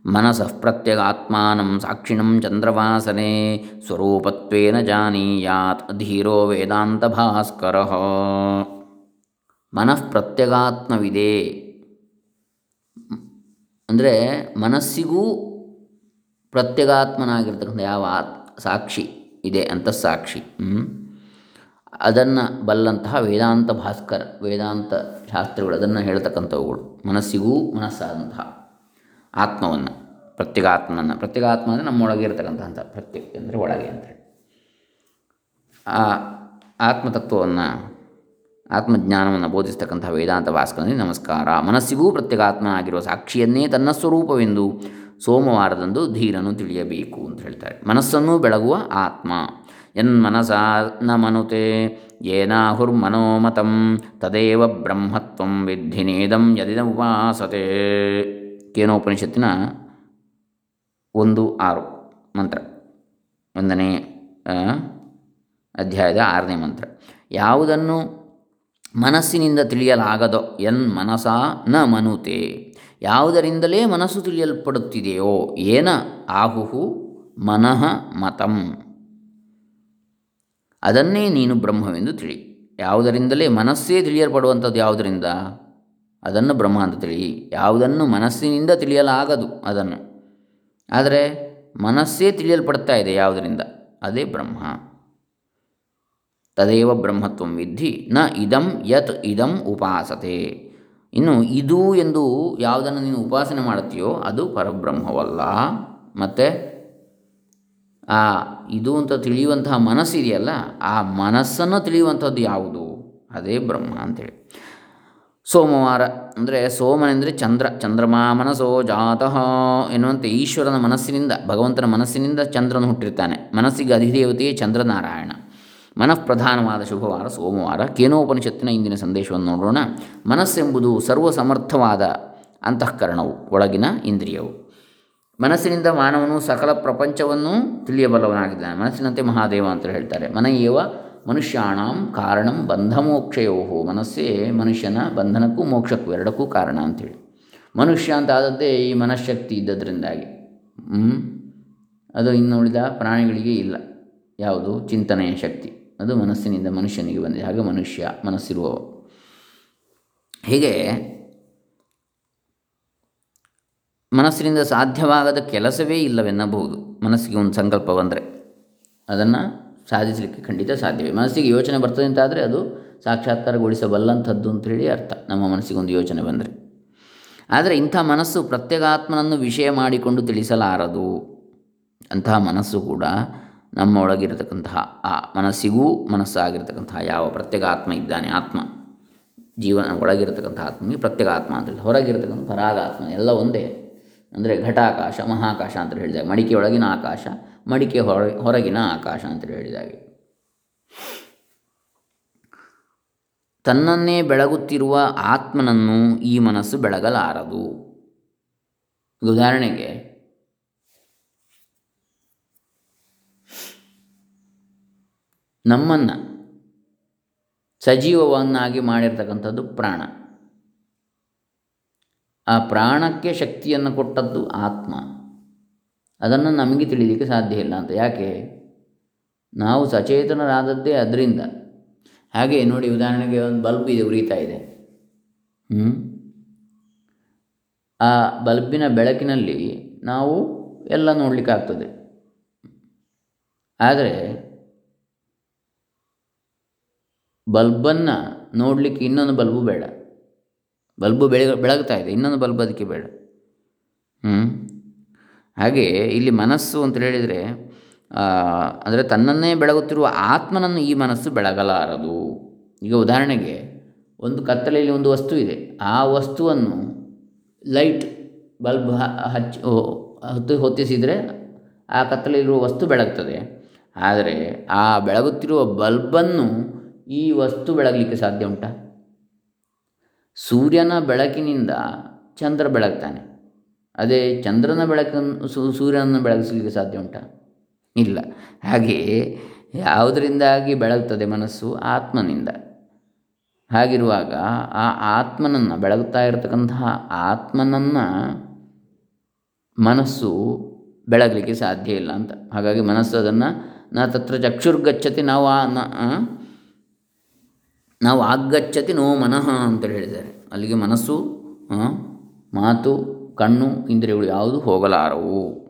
ಮನಸಃ ಪ್ರತ್ಯಗಾತ್ಮಾನಂ ಸಾಕ್ಷಿಣಂ ಚಂದ್ರವಾಸನೆ ಸ್ವರೂಪತ್ವೇನ ಜಾನೀಯಾತ್ ಧೀರೋ ವೇದಾಂತ ಭಾಸ್ಕರ. ಮನಃ ಪ್ರತ್ಯಗಾತ್ಮವಿದೆ ಅಂದರೆ ಮನಸ್ಸಿಗೂ ಪ್ರತ್ಯಗಾತ್ಮನಾಗಿರ್ತಕ್ಕಂಥ ಯಾವ ಆತ್ ಸಾಕ್ಷಿ ಇದೆ ಅಂತ ಸಾಕ್ಷಿ. ಅದನ್ನು ಬಲ್ಲಂತಹ ವೇದಾಂತ ಭಾಸ್ಕರ್, ವೇದಾಂತ ಶಾಸ್ತ್ರಗಳು ಅದನ್ನು ಹೇಳ್ತಕ್ಕಂಥವುಗಳು. ಮನಸ್ಸಿಗೂ ಮನಸ್ಸಾದಂತಹ ಆತ್ಮವನ್ನು, ಪ್ರತ್ಯಗಾತ್ಮನನ್ನು. ಪ್ರತ್ಯಗಾತ್ಮ ಅಂದರೆ ನಮ್ಮೊಳಗೆ ಇರತಕ್ಕಂತಹ ಪ್ರತ್ಯೇಕ ಅಂದರೆ ಒಳಗೆ ಅಂತೇಳಿ ಆ ಆತ್ಮತತ್ವವನ್ನು ಆತ್ಮಜ್ಞಾನವನ್ನು ಬೋಧಿಸ್ತಕ್ಕಂಥ ವೇದಾಂತ ಭಾಸ್ಕರನಿಗೆ ನಮಸ್ಕಾರ. ಮನಸ್ಸಿಗೂ ಪ್ರತ್ಯೇಕಾತ್ಮ ಆಗಿರುವ ಸಾಕ್ಷಿಯನ್ನೇ ತನ್ನ ಸ್ವರೂಪವೆಂದು ಸೋಮವಾರದಂದು ಧೀರನು ತಿಳಿಯಬೇಕು ಅಂತ ಹೇಳ್ತಾರೆ. ಮನಸ್ಸನ್ನು ಬೆಳಗುವ ಆತ್ಮ. ಯನ್ಮನಸ ನ ಮನುತೆ ಏನಾಹುರ್ಮನೋಮತಂ ತದೇವ ಬ್ರಹ್ಮತ್ವಂ ವಿದ್ಧಿನೇದಂ ಯದಿನ ಉಪಾಸತೆ. ಕೇನೋಪನಿಷತ್ತಿನ ಒಂದು ಆರು ಮಂತ್ರ. ಒಂದನೇ ಅಧ್ಯಾಯದ ಆರನೇ ಮಂತ್ರ. ಯಾವುದನ್ನು ಮನಸ್ಸಿನಿಂದ ತಿಳಿಯಲಾಗದೋ? ಎನ್ ಮನಸ? ನ ಮನುತೆ. ಯಾವುದರಿಂದಲೇ ಮನಸ್ಸು ತಿಳಿಯಲ್ಪಡುತ್ತಿದೆಯೋ? ಏನ? ಆಹುಹು ಮನಃ ಮತಂ. ಅದನ್ನೇ ನೀನು ಬ್ರಹ್ಮವೆಂದು ತಿಳಿ. ಯಾವುದರಿಂದಲೇ ಮನಸ್ಸೇ ತಿಳಿಯಲ್ಪಡುವಂಥದ್ದು ಯಾವುದರಿಂದ? ಅದನ್ನು ಬ್ರಹ್ಮ ಅಂತ ತಿಳಿ. ಯಾವುದನ್ನು ಮನಸ್ಸಿನಿಂದ ತಿಳಿಯಲಾಗದು ಅದನ್ನು. ಆದರೆ ಮನಸ್ಸೇ ತಿಳಿಯಲ್ಪಡ್ತಾ ಇದೆ ಯಾವುದರಿಂದ? ಅದೇ ಬ್ರಹ್ಮ. ತದೇವ ಬ್ರಹ್ಮತ್ವ ವಿದ್ಧಿ, ನ ಇದಂ ಯತ್ ಇದಂ ಉಪಾಸತೆ. ಇನ್ನು ಇದು ಎಂದು ಯಾವುದನ್ನು ನೀನು ಉಪಾಸನೆ ಮಾಡುತ್ತೀಯೋ ಅದು ಪರಬ್ರಹ್ಮವಲ್ಲ. ಮತ್ತು, ಆ, ಇದು ಅಂತ ತಿಳಿಯುವಂತಹ ಮನಸ್ಸಿದೆಯಲ್ಲ, ಆ ಮನಸ್ಸನ್ನು ತಿಳಿಯುವಂಥದ್ದು ಯಾವುದು? ಅದೇ ಬ್ರಹ್ಮ ಅಂತೇಳಿ ಸೋಮವಾರ, ಅಂದರೆ ಸೋಮನೆಂದರೆ ಚಂದ್ರ, ಚಂದ್ರಮಾ ಮನಸ್ಸೋ ಜಾತಃ ಎನ್ನುವಂತೆ ಈಶ್ವರನ ಮನಸ್ಸಿನಿಂದ, ಭಗವಂತನ ಮನಸ್ಸಿನಿಂದ ಚಂದ್ರನು ಹುಟ್ಟಿರ್ತಾನೆ. ಮನಸ್ಸಿಗೆ ಅಧಿದೇವತೆಯೇ ಚಂದ್ರನಾರಾಯಣ. ಮನಃಪ್ರಧಾನವಾದ ಶುಭವಾರ, ಸೋಮವಾರ. ಕೇನೋಪನಿಷತ್ತಿನ ಇಂದಿನ ಸಂದೇಶವನ್ನು ನೋಡೋಣ. ಮನಸ್ಸೆಂಬುದು ಸರ್ವಸಮರ್ಥವಾದ ಅಂತಃಕರಣವು, ಒಳಗಿನ ಇಂದ್ರಿಯವು. ಮನಸ್ಸಿನಿಂದ ಮಾನವನು ಸಕಲ ಪ್ರಪಂಚವನ್ನು ತಿಳಿಯಬಲ್ಲವನಾಗಿದ್ದಾನೆ. ಮನಸ್ಸಿನಂತೆ ಮಹಾದೇವ ಅಂತ ಹೇಳ್ತಾರೆ. ಮನೆಯವ ಮನುಷ್ಯಾಣಂ ಕಾರಣಂ ಬಂಧಮೋಕ್ಷಯೋಹೋ. ಮನಸ್ಸೇ ಮನುಷ್ಯನ ಬಂಧನಕ್ಕೂ ಮೋಕ್ಷಕ್ಕೂ ಎರಡಕ್ಕೂ ಕಾರಣ ಅಂತೇಳಿ. ಮನುಷ್ಯ ಅಂತ ಆದದ್ದೇ ಈ ಮನಃಶಕ್ತಿ ಇದ್ದದ್ರಿಂದಾಗಿ. ಅದು ಇನ್ನುಳಿದ ಪ್ರಾಣಿಗಳಿಗೆ ಇಲ್ಲ. ಯಾವುದು? ಚಿಂತನೆಯ ಶಕ್ತಿ. ಅದು ಮನಸ್ಸಿನಿಂದ ಮನುಷ್ಯನಿಗೆ ಬಂದಿದೆ. ಹಾಗೆ ಮನುಷ್ಯ ಮನಸ್ಸಿರುವವ ಹೀಗೆ ಮನಸ್ಸಿನಿಂದ ಸಾಧ್ಯವಾಗದ ಕೆಲಸವೇ ಇಲ್ಲವೆನ್ನಬಹುದು. ಮನಸ್ಸಿಗೆ ಒಂದು ಸಂಕಲ್ಪ ಬಂದರೆ ಅದನ್ನು ಸಾಧಿಸಲಿಕ್ಕೆ ಖಂಡಿತ ಸಾಧ್ಯವೇ. ಮನಸ್ಸಿಗೆ ಯೋಚನೆ ಬರ್ತದೆ ಅಂತಾದರೆ ಅದು ಸಾಕ್ಷಾತ್ಕಾರಗೊಳಿಸಬಲ್ಲಂಥದ್ದು ಅಂತೇಳಿ ಅರ್ಥ. ನಮ್ಮ ಮನಸ್ಸಿಗೆ ಒಂದು ಯೋಚನೆ ಬಂದರೆ. ಆದರೆ ಇಂಥ ಮನಸ್ಸು ಪ್ರತ್ಯೇಗಾತ್ಮನನ್ನು ವಿಷಯ ಮಾಡಿಕೊಂಡು ತಿಳಿಸಲಾರದು. ಅಂತಹ ಮನಸ್ಸು ಕೂಡ ನಮ್ಮ ಒಳಗಿರತಕ್ಕಂತಹ ಆ ಮನಸ್ಸಿಗೂ ಮನಸ್ಸಾಗಿರ್ತಕ್ಕಂತಹ ಯಾವ ಪ್ರತ್ಯೇಗಾತ್ಮ ಇದ್ದಾನೆ ಆತ್ಮ, ಜೀವನ ಒಳಗಿರತಕ್ಕಂಥ ಪ್ರತ್ಯೇಕ ಆತ್ಮ ಅಂತೇಳಿ ಹೊರಗಿರತಕ್ಕಂಥ ಪರಾಗಾತ್ಮ ಎಲ್ಲ ಒಂದೇ. ಅಂದರೆ ಘಟಾಕಾಶ, ಮಹಾಕಾಶ ಅಂತ ಹೇಳಿದಾಗ ಮಡಿಕೆ ಒಳಗಿನ ಆಕಾಶ, ಮಡಿಕೆ ಹೊರ, ಹೊರಗಿನ ಆಕಾಶ ಅಂತ ಹೇಳಿದಾಗೆ. ತನ್ನನ್ನೇ ಬೆಳಗುತ್ತಿರುವ ಆತ್ಮನನ್ನು ಈ ಮನಸ್ಸು ಬೆಳಗಲಾರದು. ಉದಾಹರಣೆಗೆ ನಮ್ಮನ್ನು ಸಜೀವವನ್ನಾಗಿ ಮಾಡಿರ್ತಕ್ಕಂಥದ್ದು ಪ್ರಾಣ. ಆ ಪ್ರಾಣಕ್ಕೆ ಶಕ್ತಿಯನ್ನು ಕೊಟ್ಟದ್ದು ಆತ್ಮ. ಅದನ್ನು ನಮಗೆ ತಿಳಿಲಿಕ್ಕೆ ಸಾಧ್ಯ ಇಲ್ಲ ಅಂತ. ಯಾಕೆ? ನಾವು ಸಚೇತನರಾದದ್ದೇ ಅದರಿಂದ. ಹಾಗೆ ನೋಡಿ ಉದಾಹರಣೆಗೆ ಒಂದು ಬಲ್ಬ್ ಇದೆ, ಉರಿತಾ ಇದೆ. ಆ ಬಲ್ಬಿನ ಬೆಳಕಿನಲ್ಲಿ ನಾವು ಎಲ್ಲ ನೋಡಲಿಕ್ಕಾಗ್ತದೆ. ಆದರೆ ಬಲ್ಬನ್ನು ನೋಡಲಿಕ್ಕೆ ಇನ್ನೊಂದು ಬಲ್ಬು ಬೇಡ. ಬಲ್ಬು ಬೆಳಗ, ಬೆಳಗ್ತಾ ಇದೆ, ಇನ್ನೊಂದು ಬಲ್ಬ್ ಅದಕ್ಕೆ ಬೇಡ. ಹ್ಞೂ ಹಾಗೆ ಇಲ್ಲಿ ಮನಸ್ಸು ಅಂತ ಹೇಳಿದರೆ ಅಂದರೆ ತನ್ನನ್ನೇ ಬೆಳಗುತ್ತಿರುವ ಆತ್ಮನನ್ನು ಈ ಮನಸ್ಸು ಬೆಳಗಲಾರದು. ಈಗ ಉದಾಹರಣೆಗೆ, ಒಂದು ಕತ್ತಲೆಯಲ್ಲಿ ಒಂದು ವಸ್ತು ಇದೆ. ಆ ವಸ್ತುವನ್ನು ಲೈಟ್ ಬಲ್ಬ್ ಹಚ್ಚಿ ಹೊತ್ತು, ಹೊತ್ತಿಸಿದರೆ ಆ ಕತ್ತಲೆಯಲ್ಲಿರುವ ವಸ್ತು ಬೆಳಗ್ತದೆ. ಆದರೆ ಆ ಬೆಳಗುತ್ತಿರುವ ಬಲ್ಬನ್ನು ಈ ವಸ್ತು ಬೆಳಗಲಿಕ್ಕೆ ಸಾಧ್ಯ ಉಂಟಾ? ಸೂರ್ಯನ ಬೆಳಕಿನಿಂದ ಚಂದ್ರ ಬೆಳಗ್ತಾನೆ. ಅದೇ ಚಂದ್ರನ ಬೆಳಕನ್ನು ಸೂರ್ಯನನ್ನು ಬೆಳಗಿಸಲಿಕ್ಕೆ ಸಾಧ್ಯ ಉಂಟ? ಇಲ್ಲ. ಹಾಗೆಯೇ ಯಾವುದರಿಂದಾಗಿ ಬೆಳಗ್ತದೆ ಮನಸ್ಸು? ಆತ್ಮನಿಂದ. ಹಾಗಿರುವಾಗ ಆ ಆತ್ಮನನ್ನು ಬೆಳಗುತ್ತಾ ಇರತಕ್ಕಂತಹ ಆತ್ಮನನ್ನು ಮನಸ್ಸು ಬೆಳಗಲಿಕ್ಕೆ ಸಾಧ್ಯ ಇಲ್ಲ ಅಂತ. ಹಾಗಾಗಿ ಮನಸ್ಸು ಅದನ್ನು ನಾ ತತ್ರ ಚಕ್ಷುರ್ಗಚ್ಚತಿ ನಾವು ಆ? ನಾವು ಆಗ್ಗಚ್ಚತಿ ನೋ ಮನಃ ಅಂತೇಳಿ ಹೇಳಿದ್ದಾರೆ. ಅಲ್ಲಿಗೆ ಮನಸ್ಸು ಮಾತು, ಕಣ್ಣು, ಇಂದ್ರಿಯಗಳು ಯಾವುದು ಹೋಗಲಾರವು.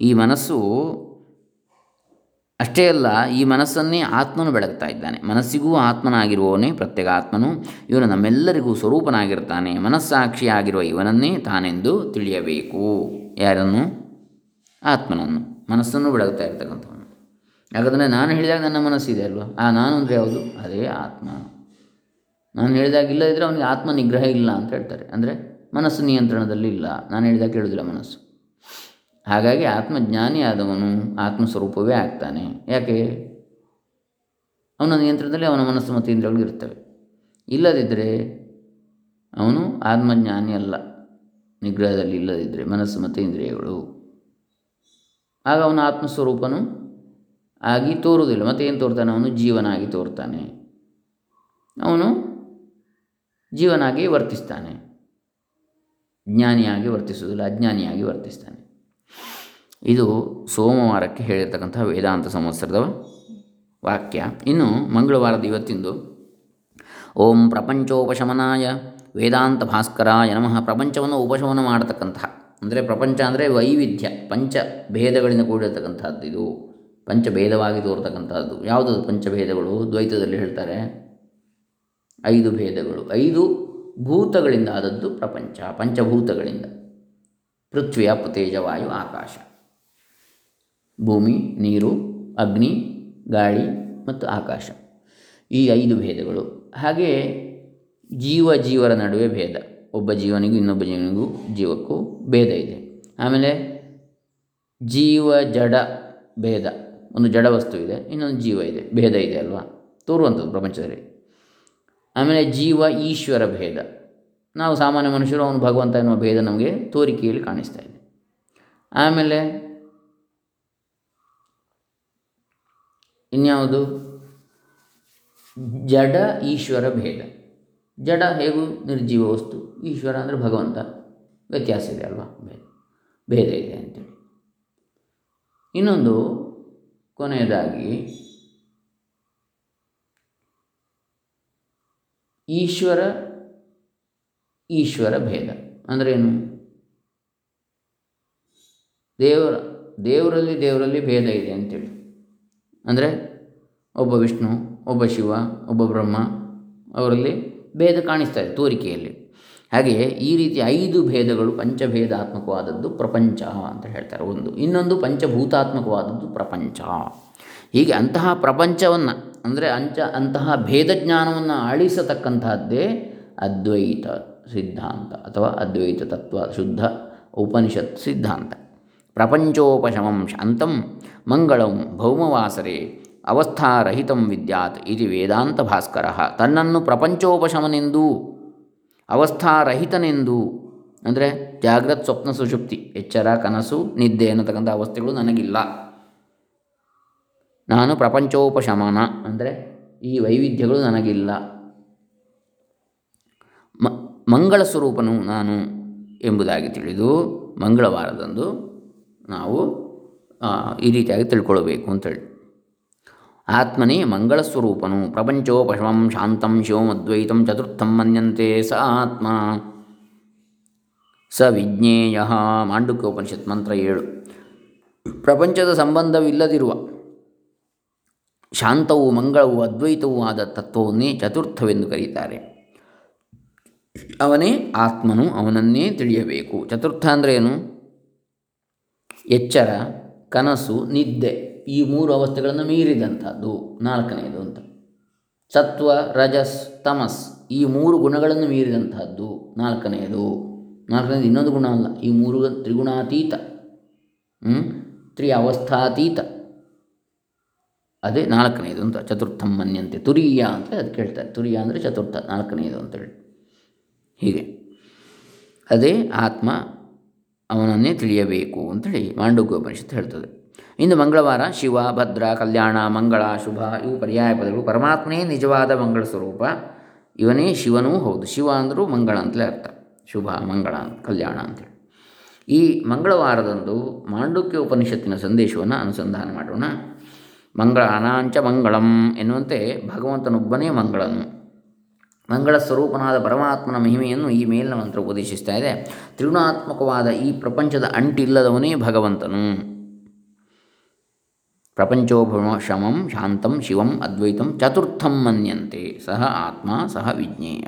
ಈ ಮನಸ್ಸು ಅಷ್ಟೇ ಅಲ್ಲ, ಈ ಮನಸ್ಸನ್ನೇ ಆತ್ಮನು ಬೆಳಗ್ತಾ ಇದ್ದಾನೆ. ಮನಸ್ಸಿಗೂ ಆತ್ಮನಾಗಿರುವವನೇ ಪ್ರತ್ಯೇಕ ಆತ್ಮನು. ಇವನು ನಮ್ಮೆಲ್ಲರಿಗೂ ಸ್ವರೂಪನಾಗಿರ್ತಾನೆ. ಮನಸ್ಸಾಕ್ಷಿಯಾಗಿರುವ ಇವನನ್ನೇ ತಾನೆಂದು ತಿಳಿಯಬೇಕು. ಯಾರನ್ನು? ಆತ್ಮನನ್ನು. ಮನಸ್ಸನ್ನು ಬೆಳಗ್ತಾ ಇರ್ತಕ್ಕಂಥವನು. ಯಾಕಂದರೆ ನಾನು ಹೇಳಿದಾಗ ನನ್ನ ಮನಸ್ಸಿದೆ ಅಲ್ವಾ? ಆ ನಾನು ಅಂದರೆ ಯಾವುದು? ಅದೇ ಆತ್ಮ. ನಾನು ಹೇಳಿದಾಗ ಇಲ್ಲದಿದ್ದರೆ ಅವನಿಗೆ ಆತ್ಮ ನಿಗ್ರಹ ಇಲ್ಲ ಅಂತ ಹೇಳ್ತಾರೆ. ಅಂದರೆ ಮನಸ್ಸು ನಿಯಂತ್ರಣದಲ್ಲಿ ಇಲ್ಲ. ನಾನು ಹೇಳಿದಾಗ ಕೇಳುವುದಿಲ್ಲ ಮನಸ್ಸು. ಹಾಗಾಗಿ ಆತ್ಮಜ್ಞಾನಿ ಆದವನು ಆತ್ಮಸ್ವರೂಪವೇ ಆಗ್ತಾನೆ. ಯಾಕೆ? ಅವನ ನಿಯಂತ್ರಣದಲ್ಲಿ ಅವನ ಮನಸ್ಸು ಮತ್ತು ಇಂದ್ರಿಯಗಳು ಇರ್ತವೆ. ಇಲ್ಲದಿದ್ದರೆ ಅವನು ಆತ್ಮಜ್ಞಾನಿ ಅಲ್ಲ. ನಿಗ್ರಹದಲ್ಲಿ ಇಲ್ಲದಿದ್ದರೆ ಮನಸ್ಸು ಮತ್ತು ಇಂದ್ರಿಯಗಳು. ಆಗ ಅವನ ಆತ್ಮಸ್ವರೂಪನು ಆಗಿ ತೋರುವುದಿಲ್ಲ. ಮತ್ತು ಏನು ತೋರ್ತಾನೆ? ಅವನು ಜೀವನ ಆಗಿ ತೋರ್ತಾನೆ. ಅವನು ಜೀವನಾಗಿ ವರ್ತಿಸ್ತಾನೆ. ಜ್ಞಾನಿಯಾಗಿ ವರ್ತಿಸುವುದಿಲ್ಲ, ಅಜ್ಞಾನಿಯಾಗಿ ವರ್ತಿಸ್ತಾನೆ. ಇದು ಸೋಮವಾರಕ್ಕೆ ಹೇಳಿರ್ತಕ್ಕಂಥ ವೇದಾಂತ ಸಂವತ್ಸರದ ವಾಕ್ಯ. ಇನ್ನು ಮಂಗಳವಾರದ ಇವತ್ತಿಂದು, ಓಂ ಪ್ರಪಂಚೋಪಶಮನಾಯ ವೇದಾಂತ ಭಾಸ್ಕರಾಯ ನಮಃ. ಪ್ರಪಂಚವನ್ನು ಉಪಶಮನ ಮಾಡತಕ್ಕಂತಹ, ಅಂದರೆ ಪ್ರಪಂಚ ಅಂದರೆ ವೈವಿಧ್ಯ, ಪಂಚ ಭೇದಗಳಿಂದ ಕೂಡಿರತಕ್ಕಂಥದ್ದು ಇದು. ಪಂಚಭೇದವಾಗಿ ತೋರ್ತಕ್ಕಂಥದ್ದು ಯಾವುದು ಪಂಚಭೇದಗಳು? ದ್ವೈತದಲ್ಲಿ ಹೇಳ್ತಾರೆ. ಐದು ಭೇದಗಳು. ಐದು ಭೂತಗಳಿಂದ ಆದದ್ದು ಪ್ರಪಂಚ, ಪಂಚಭೂತಗಳಿಂದ. ಪೃಥ್ವಿ, ಅಪ್ಪು, ತೇಜ, ವಾಯು, ಆಕಾಶ. ಭೂಮಿ, ನೀರು, ಅಗ್ನಿ, ಗಾಳಿ ಮತ್ತು ಆಕಾಶ. ಈ ಐದು ಭೇದಗಳು. ಹಾಗೆ ಜೀವ, ಜೀವರ ನಡುವೆ ಭೇದ. ಒಬ್ಬ ಜೀವನಿಗೂ ಇನ್ನೊಬ್ಬ ಜೀವನಿಗೂ ಜೀವಕ್ಕೂ ಭೇದ ಇದೆ. ಆಮೇಲೆ ಜೀವ, ಜಡ ಭೇದ. ಒಂದು ಜಡ ವಸ್ತು ಇದೆ, ಇನ್ನೊಂದು ಜೀವ ಇದೆ. ಭೇದ ಇದೆ ಅಲ್ವಾ? ತೋರುವಂಥದ್ದು ಪ್ರಪಂಚದಲ್ಲಿ. ಆಮೇಲೆ ಜೀವ ಈಶ್ವರ ಭೇದ. ನಾವು ಸಾಮಾನ್ಯ ಮನುಷ್ಯರು ಅವನು ಭಗವಂತ ಎನ್ನುವ ಭೇದ ನಮಗೆ ತೋರಿಕೆಯಲ್ಲಿ ಕಾಣಿಸ್ತಾ ಇದೆ. ಆಮೇಲೆ ಇನ್ಯಾವುದು? ಜಡ ಈಶ್ವರ ಭೇದ. ಜಡ ಹೇಗೂ? ನಿರ್ಜೀವ ವಸ್ತು. ಈಶ್ವರ ಅಂದರೆ ಭಗವಂತ. ವ್ಯತ್ಯಾಸ ಇದೆ ಅಲ್ವಾ? ಭೇದ. ಭೇದ ಇದೆ ಅಂತೇಳಿ. ಇನ್ನೊಂದು ಕೊನೆಯದಾಗಿ ಈಶ್ವರ ಈಶ್ವರ ಭೇದ. ಅಂದ್ರೇನು ದೇವರ, ದೇವರಲ್ಲಿ ದೇವರಲ್ಲಿ ಭೇದ ಇದೆ ಅಂತೇಳಿ. ಅಂದರೆ ಒಬ್ಬ ವಿಷ್ಣು, ಒಬ್ಬ ಶಿವ, ಒಬ್ಬ ಬ್ರಹ್ಮ, ಅವರಲ್ಲಿ ಭೇದ ಕಾಣಿಸ್ತಾ ಇದೆ ತೋರಿಕೆಯಲ್ಲಿ. ಹಾಗೆಯೇ ಈ ರೀತಿ ಐದು ಭೇದಗಳು ಪಂಚಭೇದಾತ್ಮಕವಾದದ್ದು ಪ್ರಪಂಚ ಅಂತ ಹೇಳ್ತಾರೆ ಒಂದು. ಇನ್ನೊಂದು ಪಂಚಭೂತಾತ್ಮಕವಾದದ್ದು ಪ್ರಪಂಚ. ಹೀಗೆ ಅಂತಹ ಪ್ರಪಂಚವನ್ನು ಅಂದರೆ ಅಂಚ ಅಂತಹ ಭೇದ ಜ್ಞಾನವನ್ನು ಅಳಿಸತಕ್ಕಂತಹದ್ದೇ ಅದ್ವೈತ ಸಿದ್ಧಾಂತ ಅಥವಾ ಅದ್ವೈತ ತತ್ವ, ಶುದ್ಧ ಉಪನಿಷತ್ ಸಿದ್ಧಾಂತ. ಪ್ರಪಂಚೋಪಶಮಂ ಶಾಂತಂ ಮಂಗಳಂ ಭೌಮವಾಸರೆ ಅವಸ್ಥಾರಹಿತಂ ವಿದ್ಯಾತ್ ಇದು ವೇದಾಂತ ಭಾಸ್ಕರ. ತನ್ನನ್ನು ಪ್ರಪಂಚೋಪಶಮನೆಂದು, ಅವಸ್ಥಾರಹಿತನೆಂದು, ಅಂದರೆ ಜಾಗ್ರತ್ ಸ್ವಪ್ನ ಸುಷುಪ್ತಿ, ಎಚ್ಚರ ಕನಸು ನಿದ್ದೆ ಅನ್ನತಕ್ಕಂಥ ಅವಸ್ಥೆಗಳು ನನಗಿಲ್ಲ. ನಾನು ಪ್ರಪಂಚೋಪಶಮನ ಅಂದರೆ ಈ ವೈವಿಧ್ಯಗಳು ನನಗಿಲ್ಲ. ಮ, ಮಂಗಳ ಸ್ವರೂಪನು ನಾನು ಎಂಬುದಾಗಿ ತಿಳಿದು ಮಂಗಳವಾರದಂದು ನಾವು ಈ ರೀತಿಯಾಗಿ ತಿಳ್ಕೊಳ್ಬೇಕು ಅಂತೇಳಿ. ಆತ್ಮನೇ ಮಂಗಳ ಸ್ವರೂಪನು. ಪ್ರಪಂಚೋಪಶಮಂ ಶಾಂತಂ ಶಿವಮದ್ವೈತಂ ಚತುರ್ಥಂ ಮನ್ಯಂತೆ ಸ ಆತ್ಮ. ಸ ವಿಜ್ಞೇಯ. ಮಾಂಡುಕ್ಯೋಪನಿಷತ್ ಮಂತ್ರ ಏಳು. ಪ್ರಪಂಚದ ಸಂಬಂಧವಿಲ್ಲದಿರುವ ಶಾಂತವೂ ಮಂಗಳವು ಅದ್ವೈತವೂ ಆದ ತತ್ವವನ್ನೇ ಚತುರ್ಥವೆಂದು ಕರೀತಾರೆ. ಅವನೇ ಆತ್ಮನು, ಅವನನ್ನೇ ತಿಳಿಯಬೇಕು. ಚತುರ್ಥ ಅಂದರೆ ಏನು? ಎಚ್ಚರ, ಕನಸು, ನಿದ್ದೆ ಈ ಮೂರು ಅವಸ್ಥೆಗಳನ್ನು ಮೀರಿದಂಥದ್ದು ನಾಲ್ಕನೆಯದು ಅಂತ. ಸತ್ವ, ರಜಸ್, ತಮಸ್ ಈ ಮೂರು ಗುಣಗಳನ್ನು ಮೀರಿದಂಥದ್ದು ನಾಲ್ಕನೆಯದು ನಾಲ್ಕನೇದು ಇನ್ನೊಂದು ಗುಣ ಅಲ್ಲ, ಈ ಮೂರು ತ್ರಿಗುಣಾತೀತ. ತ್ರಿ ಅವಸ್ಥಾತೀತ ಅದೇ ನಾಲ್ಕನೇದು ಅಂತ, ಚತುರ್ಥಂ ಮನ್ಯಂತೆ ತುರಿಯ ಅಂತ ಅದು ಕೇಳ್ತಾರೆ. ತುರಿಯ ಅಂದರೆ ಚತುರ್ಥ, ನಾಲ್ಕನೇದು ಅಂತೇಳಿ ಹೀಗೆ. ಅದೇ ಆತ್ಮ ಅವನನ್ನೇ ತಿಳಿಯಬೇಕು ಅಂತೇಳಿ ಮಾಂಡೂಕ್ಯ ಉಪನಿಷತ್ತು ಹೇಳ್ತದೆ. ಇಂದು ಮಂಗಳವಾರ ಶಿವ, ಭದ್ರ, ಕಲ್ಯಾಣ, ಮಂಗಳ, ಶುಭ ಇವು ಪರ್ಯಾಯ ಪದಗಳು. ಪರಮಾತ್ಮನೇ ನಿಜವಾದ ಮಂಗಳ ಸ್ವರೂಪ. ಇವನೇ ಶಿವನೂ ಹೌದು. ಶಿವ ಅಂದರೂ ಮಂಗಳ ಅಂತಲೇ ಅರ್ಥ. ಶುಭ, ಮಂಗಳ, ಕಲ್ಯಾಣ ಅಂತೇಳಿ ಈ ಮಂಗಳವಾರದಂದು ಮಾಂಡುಕ್ಯ ಉಪನಿಷತ್ತಿನ ಸಂದೇಶವನ್ನು ಅನುಸಂಧಾನ ಮಾಡೋಣ. ಮಂಗಳ ಅನಾಂಚ ಮಂಗಳಂ ಎನ್ನುವಂತೆ ಭಗವಂತನೊಬ್ಬನೇ ಮಂಗಳನು. ಮಂಗಳ ಸ್ವರೂಪನಾದ ಪರಮಾತ್ಮನ ಮಹಿಮೆಯನ್ನು ಈ ಮೇಲಿನ ಮಂತ್ರ ಉಪದೇಶಿಸ್ತಾ ಇದೆ. ತ್ರಿಗುಣಾತ್ಮಕವಾದ ಈ ಪ್ರಪಂಚದ ಅಂಟಿಲ್ಲದವನೇ ಭಗವಂತನು. ಪ್ರಪಂಚೋಭಮ ಶಮಂ ಶಾಂತಂ ಶಿವಂ ಅದ್ವೈತಂ ಚತುರ್ಥಂ ಮನ್ಯಂತೆ. ಸಹ ಆತ್ಮ, ಸಹ ವಿಜ್ಞೇಯ.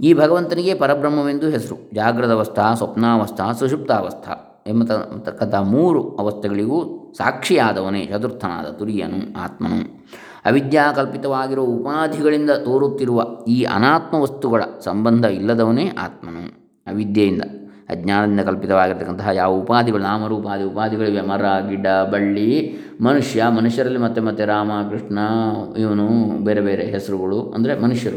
ಈ ಭಗವಂತನಿಗೆ ಪರಬ್ರಹ್ಮವೆಂದು ಹೆಸರು. ಜಾಗೃತಾವಸ್ಥಾ ಸ್ವಪ್ನಾವಸ್ಥಾ, ಸುಷುಪ್ತಾವಸ್ಥಾ ಎಂಬತಕ್ಕಂಥ ಮೂರು ಅವಸ್ಥೆಗಳಿಗೂ ಸಾಕ್ಷಿಯಾದವನೇ ಚತುರ್ಥನಾದ ತುರಿಯನು, ಆತ್ಮನು. ಅವಿದ್ಯಾಕಲ್ಪಿತವಾಗಿರುವ ಉಪಾಧಿಗಳಿಂದ ತೋರುತ್ತಿರುವ ಈ ಅನಾತ್ಮ ವಸ್ತುಗಳ ಸಂಬಂಧ ಇಲ್ಲದವನೇ ಆತ್ಮನು. ಅವಿದ್ಯೆಯಿಂದ, ಅಜ್ಞಾನದಿಂದ ಕಲ್ಪಿತವಾಗಿರ್ತಕ್ಕಂತಹ ಯಾವ ಉಪಾಧಿಗಳು, ನಾಮರೂಪಾದಿ ಉಪಾಧಿಗಳಿವೆ? ಮರ, ಗಿಡ, ಬಳ್ಳಿ, ಮನುಷ್ಯ, ಮನುಷ್ಯರಲ್ಲಿ ಮತ್ತೆ ಮತ್ತೆ ರಾಮ, ಕೃಷ್ಣ, ಇವನು, ಬೇರೆ ಬೇರೆ ಹೆಸರುಗಳು ಅಂದರೆ ಮನುಷ್ಯರು.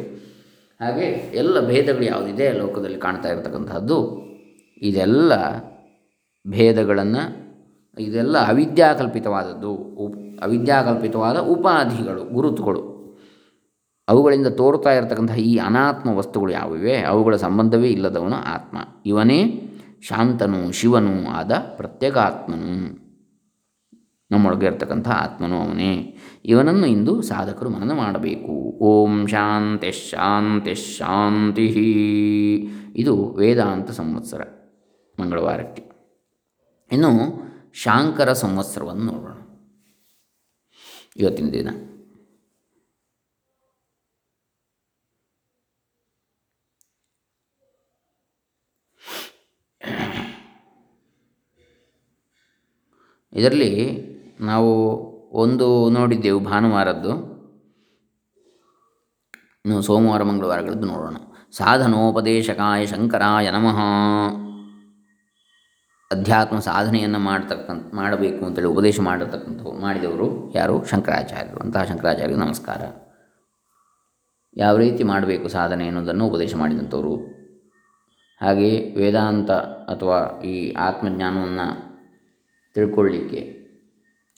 ಹಾಗೆ ಎಲ್ಲ ಭೇದಗಳು ಯಾವುದಿದೆ? ಲೋಕದಲ್ಲಿ ಕಾಣ್ತಾ ಇರತಕ್ಕಂತಹದ್ದು. ಇದೆಲ್ಲ ಭೇದಗಳನ್ನು ಇದೆಲ್ಲ ಅವಿದ್ಯಾಕಲ್ಪಿತವಾದದ್ದು. ಉಪ್ ಅವಿದ್ಯಾಕಲ್ಪಿತವಾದ ಉಪಾಧಿಗಳು, ಗುರುತುಗಳು. ಅವುಗಳಿಂದ ತೋರ್ತಾ ಇರತಕ್ಕಂತಹ ಈ ಅನಾತ್ಮ ವಸ್ತುಗಳು ಯಾವಿವೆ? ಅವುಗಳ ಸಂಬಂಧವೇ ಇಲ್ಲದವನು ಆತ್ಮ. ಇವನೇ ಶಾಂತನು, ಶಿವನು ಆದ ಪ್ರತ್ಯೇಕಾತ್ಮನು. ನಮ್ಮೊಳಗೆ ಇರತಕ್ಕಂಥ ಆತ್ಮನು ಅವನೇ. ಇವನನ್ನು ಇಂದು ಸಾಧಕರು ಮನನ ಮಾಡಬೇಕು. ಓಂ ಶಾಂತಿ ಶಾಂತಿ ಶಾಂತಿ. ಇದು ವೇದಾಂತ ಸಂವತ್ಸರ ಮಂಗಳವಾರಕ್ಕೆ. ಇನ್ನು ಶಾಂಕರ ಸಂವತ್ಸರವನ್ನು ನೋಡೋಣ. ಇವತ್ತಿನ ದಿನ. ಇದರಲ್ಲಿ ನಾವು ಒಂದು ನೋಡಿದ್ದೆವು ಭಾನುವಾರದ್ದು. ಇನ್ನು ಸೋಮವಾರ, ಮಂಗಳವಾರಗಳದ್ದು ನೋಡೋಣ. ಸಾಧನೋಪದೇಶಕಾಯ ಶಂಕರಾಯ ನಮಃ. ಅಧ್ಯಾತ್ಮ ಸಾಧನೆಯನ್ನು ಮಾಡ್ತಕ್ಕಂಥ, ಮಾಡಬೇಕು ಅಂತೇಳಿ ಉಪದೇಶ ಮಾಡಿರ್ತಕ್ಕಂಥವ್ರು ಮಾಡಿದವರು ಯಾರು? ಶಂಕರಾಚಾರ್ಯರು. ಅಂತಹ ಶಂಕರಾಚಾರ್ಯರಿಗೆ ನಮಸ್ಕಾರ. ಯಾವ ರೀತಿ ಮಾಡಬೇಕು ಸಾಧನೆ ಅನ್ನೋದನ್ನು ಉಪದೇಶ ಮಾಡಿದಂಥವರು. ಹಾಗೆ ವೇದಾಂತ ಅಥವಾ ಈ ಆತ್ಮಜ್ಞಾನವನ್ನು ತಿಳ್ಕೊಳ್ಳಿಕ್ಕೆ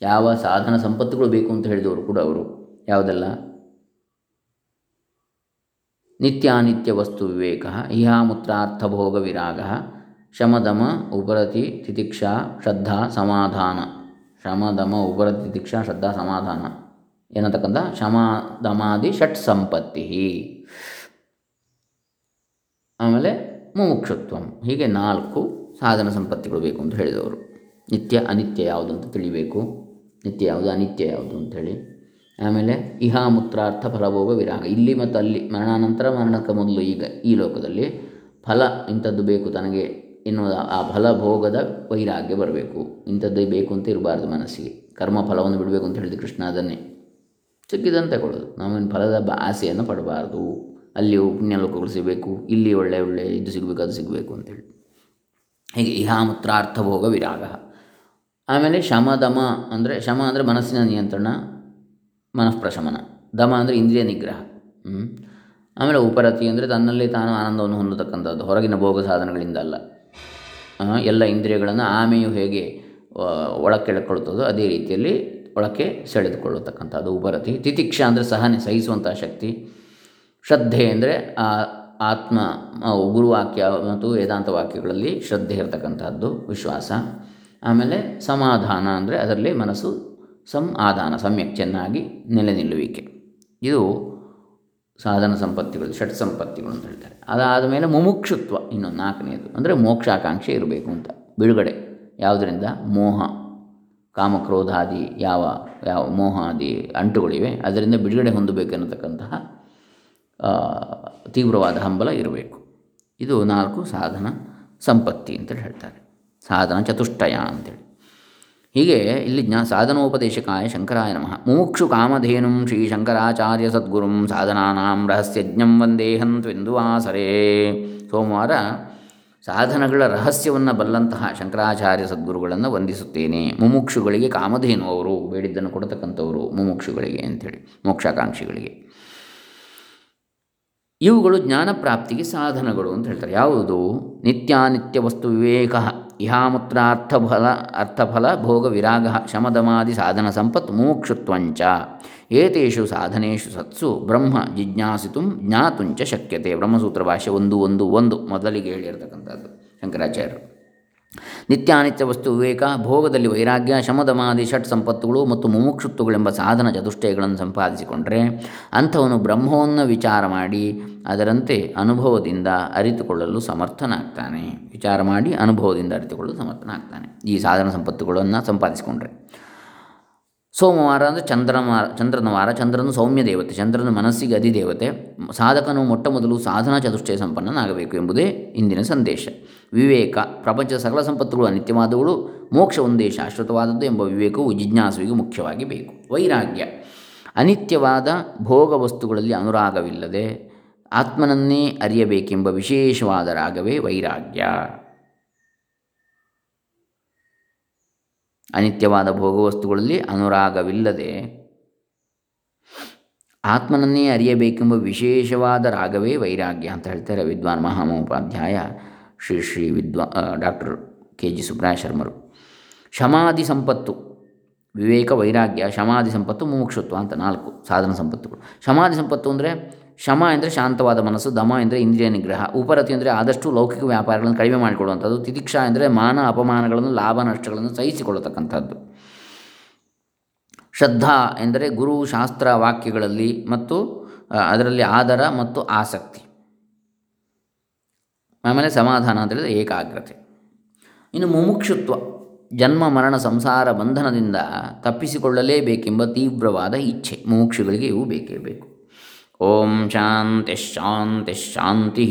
ಯಾವ ಸಾಧನ ಸಂಪತ್ತುಗಳು ಬೇಕು ಅಂತ ಹೇಳಿದವರು ಕೂಡ ಅವರು. ಯಾವುದೆಲ್ಲ? ನಿತ್ಯಾನಿತ್ಯ ವಸ್ತು ವಿವೇಕ ಭೋಗ ವಿರಾಗ ಶಮದಮ ಉಪರತಿ ತಿತಿಕ್ಷಾ ಶ್ರದ್ಧಾ ಸಮಾಧಾನ. ಶಮದಮ ಉಪರತಿ ತಿತಿಕ್ಷಾ ಶ್ರದ್ಧಾ ಸಮಾಧಾನ. ಏನತಕ್ಕಂಥ? ಶಮದಮಾದಿ ಷಟ್ ಸಂಪತ್ತಿ. ಆಮೇಲೆ ಮುಮುಕ್ಷತ್ವಂ. ಹೀಗೆ ನಾಲ್ಕು ಸಾಧನ ಸಂಪತ್ತಿಗಳು ಬೇಕು ಅಂತ ಹೇಳಿದವರು. ನಿತ್ಯ ಅನಿತ್ಯ ಯಾವುದು ಅಂತ ತಿಳಿಬೇಕು. ನಿತ್ಯ ಯಾವುದು? ಅನಿತ್ಯ ಯಾವುದು ಅಂಥೇಳಿ ಆಮೇಲೆ ಇಹಾ ಮೂತ್ರಾರ್ಥ ಫಲಭೋಗ ವಿರಾಗ. ಇಲ್ಲಿ ಮತ್ತು ಅಲ್ಲಿ ಮರಣಾನಂತರ ಮರಣಕ್ಕೆ ಮೊದಲು ಈಗ ಈ ಲೋಕದಲ್ಲಿ ಫಲ ಇಂಥದ್ದು ಬೇಕು ತನಗೆ. ಎನ್ನುವ ಆ ಫಲಭೋಗದ ವೈರಾಗ್ಯ ಬರಬೇಕು. ಇಂಥದ್ದೇ ಬೇಕು ಅಂತ ಇರಬಾರ್ದು ಮನಸ್ಸಿಗೆ. ಕರ್ಮ ಫಲವನ್ನು ಬಿಡಬೇಕು ಅಂತ ಹೇಳಿದ ಕೃಷ್ಣ ಅದನ್ನೇ. ಸಿಕ್ಕಿದಂತೆ ಕೊಡೋದು. ನಾವೇನು ಫಲದ ಆಸೆಯನ್ನು ಪಡಬಾರ್ದು. ಅಲ್ಲಿ ಪುಣ್ಯ ಲೋಕಗಳು ಸಿಗಬೇಕು, ಇಲ್ಲಿ ಒಳ್ಳೆ ಒಳ್ಳೆ ಇದು ಸಿಗಬೇಕು, ಅದು ಸಿಗಬೇಕು ಅಂತೇಳಿ ಹೀಗೆ ಇಹಾಮೂತ್ರಾರ್ಥ ಭೋಗ ವಿರಾಗ. ಆಮೇಲೆ ಶಮ, ದಮ ಅಂದರೆ, ಶಮ ಅಂದರೆ ಮನಸ್ಸಿನ ನಿಯಂತ್ರಣ, ಮನಃಪ್ರಶಮನ. ದಮ ಅಂದರೆ ಇಂದ್ರಿಯ ನಿಗ್ರಹ. ಆಮೇಲೆ ಉಪರತಿ ಅಂದರೆ ತನ್ನಲ್ಲಿ ತಾನು ಆನಂದವನ್ನು ಹೊಂದತಕ್ಕಂಥದ್ದು. ಹೊರಗಿನ ಭೋಗ ಸಾಧನಗಳಿಂದ ಅಲ್ಲ. ಎಲ್ಲ ಇಂದ್ರಿಯಗಳನ್ನು ಆಮೆಯು ಹೇಗೆ ಒಳಕ್ಕೆಳ್ಕೊಳ್ತದೋ ಅದೇ ರೀತಿಯಲ್ಲಿ ಒಳಕ್ಕೆ ಸೆಳೆದುಕೊಳ್ಳತಕ್ಕಂಥದ್ದು. ಉಪರತಿ ತಿತಿಕ್ಷ ಅಂದರೆ ಸಹನೆ, ಸಹಿಸುವಂಥ ಶಕ್ತಿ. ಶ್ರದ್ಧೆ ಅಂದರೆ ಆ ಆತ್ಮ ಗುರುವಾಕ್ಯ ಮತ್ತು ವೇದಾಂತ ವಾಕ್ಯಗಳಲ್ಲಿ ಶ್ರದ್ಧೆ ಇರತಕ್ಕಂಥದ್ದು, ವಿಶ್ವಾಸ. ಆಮೇಲೆ ಸಮಾಧಾನ ಅಂದರೆ ಅದರಲ್ಲಿ ಮನಸ್ಸು ಸಮ್ ಆಧಾನ ಸಮ್ಯಕ್ ಚೆನ್ನಾಗಿ ನೆಲೆ ನಿಲ್ಲುವಿಕೆ. ಇದು ಸಾಧನ ಸಂಪತ್ತಿಗಳು, ಷಟ್ ಸಂಪತ್ತಿಗಳು ಅಂತ ಹೇಳ್ತಾರೆ. ಅದಾದ ಮೇಲೆ ಮುಮುಕ್ಷುತ್ವ ಇನ್ನೊಂದು ನಾಲ್ಕನೇದು. ಅಂದರೆ ಮೋಕ್ಷಾಕಾಂಕ್ಷೆ ಇರಬೇಕು ಅಂತ. ಬಿಡುಗಡೆ. ಯಾವುದರಿಂದ? ಮೋಹ. ಕಾಮಕ್ರೋಧಾದಿ ಯಾವ ಯಾವ ಮೋಹಾದಿ ಅಂಟುಗಳಿವೆ. ಅದರಿಂದ ಬಿಡುಗಡೆ ಹೊಂದಬೇಕೆನ್ನತಕ್ಕಂತಹ ತೀವ್ರವಾದ ಹಂಬಲ ಇರಬೇಕು. ಇದು ನಾಲ್ಕು ಸಾಧನ ಸಂಪತ್ತಿ ಅಂತೇಳಿ ಹೇಳ್ತಾರೆ. ಸಾಧನ ಚತುಷ್ಟಯ ಅಂತೇಳಿ. ಹೀಗೆ ಇಲ್ಲಿ ಜ್ಞಾ ಸಾಧನೋಪದೇಶಕಾಯ ಶಂಕರಾಯ ನಮಃ. ಮುಮುಕ್ಷು ಕಾಮಧೇನುಂ ಶ್ರೀ ಶಂಕರಾಚಾರ್ಯ ಸದ್ಗುರುಂ ಸಾಧನಾನಾಂ ರಹಸ್ಯಜ್ಞಂ ವಂದೇಹಂ ತ್ವೆಂದುವಾಸರೇ ಸೋಮವಾರ ಸಾಧನಗಳ ರಹಸ್ಯವನ್ನು ಬಲ್ಲಂತಹ ಶಂಕರಾಚಾರ್ಯ ಸದ್ಗುರುಗಳನ್ನು ವಂದಿಸುತ್ತೇನೆ. ಮುಮುಕ್ಷುಗಳಿಗೆ ಕಾಮಧೇನು ಅವರು ಬೇಡಿದ್ದನ್ನು ಕೊಡತಕ್ಕಂಥವರು ಮುಮುಕ್ಷುಗಳಿಗೆ ಅಂಥೇಳಿ, ಮೋಕ್ಷಾಕಾಂಕ್ಷಿಗಳಿಗೆ. ಇವುಗಳು ಜ್ಞಾನ ಪ್ರಾಪ್ತಿಗೆ ಸಾಧನಗಳು ಅಂತ ಹೇಳ್ತಾರೆ. ಯಾವುದು? ನಿತ್ಯಾನಿತ್ಯ ವಸ್ತು ವಿವೇಕ. ಇಹಾಮುತ್ರಾರ್ಥಫಲ, ಅರ್ಥಫಲ ಭೋಗ ವಿರಾಗ ಶಮದಮಾದಿ ಸಾಧನ ಸಂಪತ್ ಮುಮುಕ್ಷುತ್ವಂಚ. ಏತೇಷು ಸಾಧನೇಶು ಸತ್ಸು ಬ್ರಹ್ಮ ಜಿಜ್ಞಾಸಿತು ಜ್ಞಾತುಂಚ ಶಕ್ಯತೆ. ಬ್ರಹ್ಮಸೂತ್ರ ಭಾಷೆ ಒಂದು ಒಂದು ಒಂದು ಮೊದಲಿಗೆ ಹೇಳಿರ್ತಕ್ಕಂಥದ್ದು ಶಂಕರಾಚಾರ್ಯರು. ನಿತ್ಯಾನಿತ್ಯ ವಸ್ತು ವಿವೇಕ, ಭೋಗದಲ್ಲಿ ವೈರಾಗ್ಯ, ಶಮದಮಾದಿ, ಷಟ್ ಸಂಪತ್ತುಗಳು ಮತ್ತು ಮುಮುಕ್ಷುತ್ವಗಳೆಂಬ ಸಾಧನ ಚತುಷ್ಟಯಗಳನ್ನು ಸಂಪಾದಿಸಿಕೊಂಡರೆ ಅಂಥವನು ಬ್ರಹ್ಮವನ್ನು ವಿಚಾರ ಮಾಡಿ ಅದರಂತೆ ಅನುಭವದಿಂದ ಅರಿತುಕೊಳ್ಳಲು ಸಮರ್ಥನಾಗ್ತಾನೆ. ವಿಚಾರ ಮಾಡಿ ಅನುಭವದಿಂದ ಅರಿತುಕೊಳ್ಳಲು ಸಮರ್ಥನಾಗ್ತಾನೆ. ಈ ಸಾಧನ ಸಂಪತ್ತುಗಳನ್ನು ಸಂಪಾದಿಸಿಕೊಂಡ್ರೆ. ಸೋಮವಾರ ಅಂದರೆ ಚಂದ್ರಮಾರ ಚಂದ್ರನ ವಾರ ಚಂದ್ರನು ಸೌಮ್ಯ ದೇವತೆ, ಚಂದ್ರನ ಮನಸ್ಸಿಗೆ ಅಧಿದೇವತೆ ಸಾಧಕನು ಮೊಟ್ಟ ಮೊದಲು ಸಾಧನಾ ಚತುಷ್ಟಯ ಸಂಪನ್ನನಾಗಬೇಕು ಎಂಬುದೇ ಇಂದಿನ ಸಂದೇಶ. ವಿವೇಕ, ಪ್ರಪಂಚದ ಸಕಲ ಸಂಪತ್ತುಗಳು ಅನಿತ್ಯವಾದವುಗಳು, ಮೋಕ್ಷ ಒಂದೇ ಶಾಶ್ವತವಾದದ್ದು ಎಂಬ ವಿವೇಕವು ಜಿಜ್ಞಾಸುವಿಗೆ ಮುಖ್ಯವಾಗಿ ಬೇಕು. ವೈರಾಗ್ಯ, ಅನಿತ್ಯವಾದ ಭೋಗ ವಸ್ತುಗಳಲ್ಲಿ ಅನುರಾಗವಿಲ್ಲದೆ ಆತ್ಮನನ್ನೇ ಅರಿಯಬೇಕೆಂಬ ವಿಶೇಷವಾದ ರಾಗವೇ ವೈರಾಗ್ಯ. ಅನಿತ್ಯವಾದ ಭೋಗವಸ್ತುಗಳಲ್ಲಿ ಅನುರಾಗವಿಲ್ಲದೆ ಆತ್ಮನನ್ನೇ ಅರಿಯಬೇಕೆಂಬ ವಿಶೇಷವಾದ ರಾಗವೇ ವೈರಾಗ್ಯ ಅಂತ ಹೇಳ್ತಾರೆ ವಿದ್ವಾನ್ ಮಹಾಮಹೋಪಾಧ್ಯಾಯ ಶ್ರೀ ಶ್ರೀ ವಿದ್ವಾ ಡಾಕ್ಟರ್ ಕೆ ಜಿ ಸುಬ್ರಾಯ ಶರ್ಮರು ಶಮಾಧಿ ಸಂಪತ್ತು, ವಿವೇಕ ವೈರಾಗ್ಯ ಶಮಾಧಿ ಸಂಪತ್ತು ಮುಮುಕ್ಷತ್ವ ಅಂತ ನಾಲ್ಕು ಸಾಧನ ಸಂಪತ್ತುಗಳು. ಶಮಾದಿ ಸಂಪತ್ತು ಅಂದರೆ ಶಮ ಎಂದರೆ ಶಾಂತವಾದ ಮನಸ್ಸು, ದಮ ಎಂದರೆ ಇಂದ್ರಿಯ ನಿಗ್ರಹ. ಉಪರತಿ ಅಂದರೆ ಆದಷ್ಟು ಲೌಕಿಕ ವ್ಯಾಪಾರಗಳನ್ನು ಕಡಿಮೆ ಮಾಡಿಕೊಳ್ಳುವಂಥದ್ದು, ತಿತಿಕ್ಷಾ ಎಂದರೆ ಮಾನ ಅಪಮಾನಗಳನ್ನು, ಲಾಭ ನಷ್ಟಗಳನ್ನು ಸಹಿಸಿಕೊಳ್ಳತಕ್ಕಂಥದ್ದು. ಶ್ರದ್ಧಾ ಎಂದರೆ ಗುರು ಶಾಸ್ತ್ರ ವಾಕ್ಯಗಳಲ್ಲಿ ಮತ್ತು ಅದರಲ್ಲಿ ಆದರ ಮತ್ತು ಆಸಕ್ತಿ. ಆಮೇಲೆ ಸಮಾಧಾನ ಅಂತ ಹೇಳಿದರೆ ಏಕಾಗ್ರತೆ. ಇನ್ನು ಮುಮುಕ್ಷುತ್ವ, ಜನ್ಮ, ಮರಣ, ಸಂಸಾರ ಬಂಧನದಿಂದ ತಪ್ಪಿಸಿಕೊಳ್ಳಲೇಬೇಕೆಂಬ ತೀವ್ರವಾದ ಇಚ್ಛೆ. ಮುಮುಕ್ಷುಗಳಿಗೆ ಇವು ಬೇಕೇ ಬೇಕು. ಓಂ ಶಾಂತಿ ಶಾಂತಿ ಶಾಂತಿ.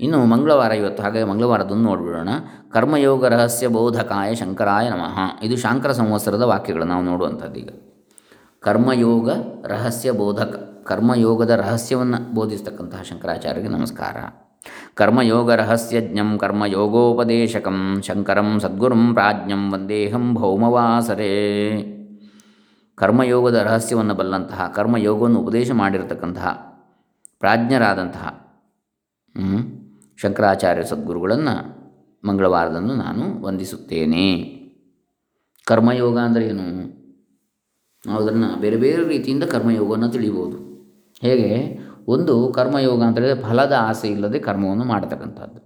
ಇನ್ನು ಮಂಗಳವಾರ ಇವತ್ತು ಹಾಗೆ ಮಂಗಳವಾರದನ್ನು ನೋಡಿಬಿಡೋಣ. ಕರ್ಮಯೋಗ ರಹಸ್ಯ ಬೋಧಕಾಯ ಶಂಕರಾಯ ನಮಃ. ಇದು ಶಾಂಕರ ಸಂವತ್ಸರದ ವಾಕ್ಯಗಳು ನಾವು ನೋಡುವಂಥದ್ದು ಈಗ. ಕರ್ಮಯೋಗ ರಹಸ್ಯ ಬೋಧಕ, ಕರ್ಮಯೋಗದ ರಹಸ್ಯವನ್ನು ಬೋಧಿಸ್ತಕ್ಕಂತಹ ಶಂಕರಾಚಾರ್ಯರಿಗೆ ನಮಸ್ಕಾರ. ಕರ್ಮಯೋಗ ರಹಸ್ಯಜ್ಞಂ ಕರ್ಮಯೋಗೋಪದೇಶಕಂ, ಶಂಕರಂ ಸದ್ಗುರುಂ ಪ್ರಾಜ್ಞಂ, ವಂದೇಹಂ ಭೌಮವಾಸರೇ. ಕರ್ಮಯೋಗದ ರಹಸ್ಯವನ್ನು ಬಲ್ಲಂತಹ, ಕರ್ಮಯೋಗವನ್ನು ಉಪದೇಶ ಮಾಡಿರತಕ್ಕಂತಹ ಪ್ರಾಜ್ಞರಾದಂತಹ ಶಂಕರಾಚಾರ್ಯ ಸದ್ಗುರುಗಳನ್ನು ಮಂಗಳವಾರದಂದು ನಾನು ವಂದಿಸುತ್ತೇನೆ. ಕರ್ಮಯೋಗ ಅಂದರೆ ಏನು? ನಾವು ಅದನ್ನು ಬೇರೆ ಬೇರೆ ರೀತಿಯಿಂದ ಕರ್ಮಯೋಗವನ್ನು ತಿಳಿಬೋದು. ಹೇಗೆ? ಒಂದು ಕರ್ಮಯೋಗ ಅಂತ ಹೇಳಿದರೆ ಫಲದ ಆಸೆ ಇಲ್ಲದೆ ಕರ್ಮವನ್ನು ಮಾಡತಕ್ಕಂಥದ್ದು.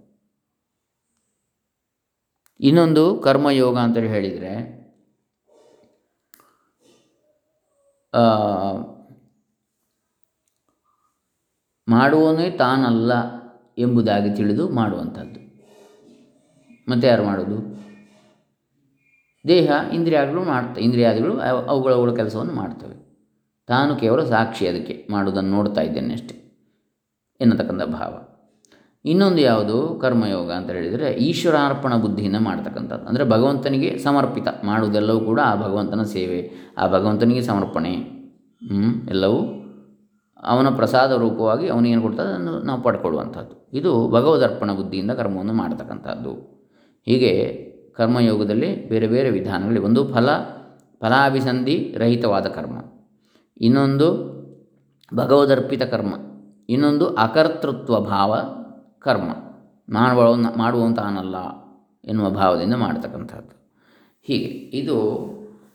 ಇನ್ನೊಂದು ಕರ್ಮಯೋಗ ಅಂತೇಳಿ ಹೇಳಿದರೆ ಮಾಡುವವನೇ ತಾನಲ್ಲ ಎಂಬುದಾಗಿ ತಿಳಿದು ಮಾಡುವಂಥದ್ದು. ಮತ್ತೆ ಯಾರು ಮಾಡೋದು ದೇಹ ಇಂದ್ರಿಯಾಗಳು ಮಾಡ್ತಾ, ಇಂದ್ರಿಯಾದಿಗಳು ಅವುಗಳ ಕೆಲಸವನ್ನು ಮಾಡ್ತವೆ. ತಾನು ಕೇವಲ ಸಾಕ್ಷಿ ಅದಕ್ಕೆ ಮಾಡುವುದನ್ನು ನೋಡ್ತಾ ಇದ್ದೇನೆ ಅಷ್ಟೇ ಎನ್ನತಕ್ಕಂಥ ಭಾವ. ಇನ್ನೊಂದು ಯಾವುದು? ಕರ್ಮಯೋಗ ಅಂತ ಹೇಳಿದರೆ ಈಶ್ವರಾರ್ಪಣ ಬುದ್ಧಿಯಿಂದ ಮಾಡ್ತಕ್ಕಂಥದ್ದು. ಅಂದರೆ ಭಗವಂತನಿಗೆ ಸಮರ್ಪಿತ ಮಾಡುವುದೆಲ್ಲವೂ ಕೂಡ ಆ ಭಗವಂತನ ಸೇವೆ, ಆ ಭಗವಂತನಿಗೆ ಸಮರ್ಪಣೆ. ಎಲ್ಲವೂ ಅವನ ಪ್ರಸಾದ ರೂಪವಾಗಿ ಅವನಿಗೇನು ಕೊಡ್ತದೆ? ಅದನ್ನು ನಾವು ಪಡ್ಕೊಳ್ಳುವಂಥದ್ದು. ಇದು ಭಗವದರ್ಪಣ ಬುದ್ಧಿಯಿಂದ ಕರ್ಮವನ್ನು ಮಾಡತಕ್ಕಂಥದ್ದು. ಹೀಗೆ ಕರ್ಮಯೋಗದಲ್ಲಿ ಬೇರೆ ಬೇರೆ ವಿಧಾನಗಳಿವೆ ಒಂದು ಫಲ, ಫಲಾಭಿಸಂಧಿ ರಹಿತವಾದ ಕರ್ಮ. ಇನ್ನೊಂದು ಭಗವದರ್ಪಿತ ಕರ್ಮ. ಇನ್ನೊಂದು ಅಕರ್ತೃತ್ವ ಭಾವ ಕರ್ಮ. ಮಾಡುವ ಮಾಡುವಂತಾನಲ್ಲ ಎನ್ನುವ ಭಾವದಿಂದ ಮಾಡತಕ್ಕಂಥದ್ದು. ಹೀಗೆ ಇದು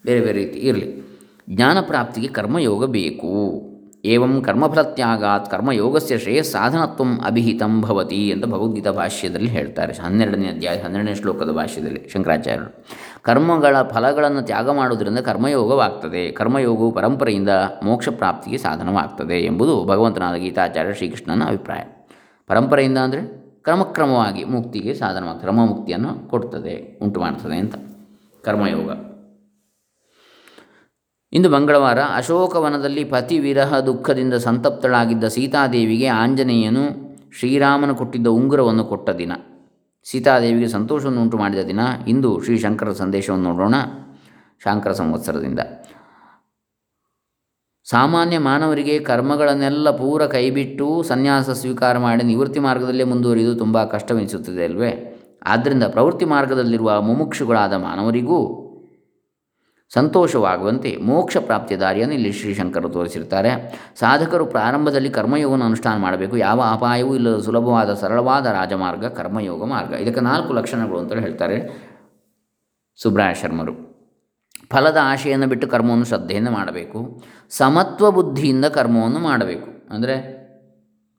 ಬೇರೆ ಬೇರೆ ರೀತಿ ಇರಲಿ. ಜ್ಞಾನ ಪ್ರಾಪ್ತಿಗೆ ಕರ್ಮಯೋಗ ಬೇಕು. ಏವಂ ಕರ್ಮಫಲತ್ಯಾಗಾತ್ ಕರ್ಮಯೋಗಸ್ಯ ಸಾಧನತ್ವಂ ಅಭಿಹಿತಂ ಭವತಿ ಅಂತ ಭಗವದ್ಗೀತಾ ಭಾಷ್ಯದಲ್ಲಿ ಹೇಳ್ತಾರೆ. ಹನ್ನೆರಡನೇ ಅಧ್ಯಾಯ, ಹನ್ನೆರಡನೇ ಶ್ಲೋಕದ ಭಾಷ್ಯದಲ್ಲಿ ಶಂಕರಾಚಾರ್ಯರು. ಕರ್ಮಗಳ ಫಲಗಳನ್ನು ತ್ಯಾಗ ಮಾಡುವುದರಿಂದ ಕರ್ಮಯೋಗವಾಗ್ತದೆ. ಕರ್ಮಯೋಗವು ಪರಂಪರೆಯಿಂದ ಮೋಕ್ಷ ಪ್ರಾಪ್ತಿಗೆ ಸಾಧನವಾಗ್ತದೆ ಎಂಬುದು ಭಗವಂತನಾದ ಗೀತಾಚಾರ್ಯ ಶ್ರೀಕೃಷ್ಣನ ಅಭಿಪ್ರಾಯ. ಪರಂಪರೆಯಿಂದ ಅಂದರೆ ಕ್ರಮಕ್ರಮವಾಗಿ ಮುಕ್ತಿಗೆ ಸಾಧನವಾಗಿ ಕ್ರಮ ಮುಕ್ತಿಯನ್ನು ಕೊಡ್ತದೆ, ಉಂಟು ಮಾಡ್ತದೆ ಅಂತ. ಕರ್ಮಯೋಗ. ಇಂದು ಮಂಗಳವಾರ ಅಶೋಕವನದಲ್ಲಿ ಪತಿ ವಿರಹ ದುಃಖದಿಂದ ಸಂತಪ್ತಳಾಗಿದ್ದ ಸೀತಾದೇವಿಗೆ ಆಂಜನೇಯನು ಶ್ರೀರಾಮನು ಕೊಟ್ಟಿದ್ದ ಉಂಗುರವನ್ನು ಕೊಟ್ಟ ದಿನ. ಸೀತಾದೇವಿಗೆ ಸಂತೋಷವನ್ನು ಉಂಟು ಮಾಡಿದ ದಿನ ಇಂದು ಶ್ರೀ ಶಂಕರ ಸಂದೇಶವನ್ನು ನೋಡೋಣ. ಶಾಂಕರ ಸಂವತ್ಸರದಿಂದ. ಸಾಮಾನ್ಯ ಮಾನವರಿಗೆ ಕರ್ಮಗಳನ್ನೆಲ್ಲ ಪೂರ ಕೈಬಿಟ್ಟು ಸನ್ಯಾಸ ಸ್ವೀಕಾರ ಮಾಡಿ ನಿವೃತ್ತಿ ಮಾರ್ಗದಲ್ಲೇ ಮುಂದುವರಿಯುವುದು ತುಂಬ ಕಷ್ಟವೆನಿಸುತ್ತದೆ ಅಲ್ವೇ? ಆದ್ದರಿಂದ ಪ್ರವೃತ್ತಿ ಮಾರ್ಗದಲ್ಲಿರುವ ಮುಮುಕ್ಷುಗಳಾದ ಮಾನವರಿಗೂ ಸಂತೋಷವಾಗುವಂತೆ ಮೋಕ್ಷ ಪ್ರಾಪ್ತಿಯ ದಾರಿಯನ್ನು ಇಲ್ಲಿ ಶ್ರೀಶಂಕರು ತೋರಿಸಿರ್ತಾರೆ ಸಾಧಕರು ಪ್ರಾರಂಭದಲ್ಲಿ ಕರ್ಮಯೋಗವನ್ನು ಅನುಷ್ಠಾನ ಮಾಡಬೇಕು. ಯಾವ ಅಪಾಯವೂ ಇಲ್ಲದ ಸುಲಭವಾದ ಸರಳವಾದ ರಾಜಮಾರ್ಗ ಕರ್ಮಯೋಗ ಮಾರ್ಗ. ಇದಕ್ಕೆ ನಾಲ್ಕು ಲಕ್ಷಣಗಳು ಅಂತ ಹೇಳ್ತಾರೆ ಸುಬ್ರಾಯ ಶರ್ಮರು. ಫಲದ ಆಶೆಯನ್ನು ಬಿಟ್ಟು ಕರ್ಮವನ್ನು ಶ್ರದ್ಧೆಯಿಂದ ಮಾಡಬೇಕು. ಸಮತ್ವ ಬುದ್ಧಿಯಿಂದ ಕರ್ಮವನ್ನು ಮಾಡಬೇಕು. ಅಂದರೆ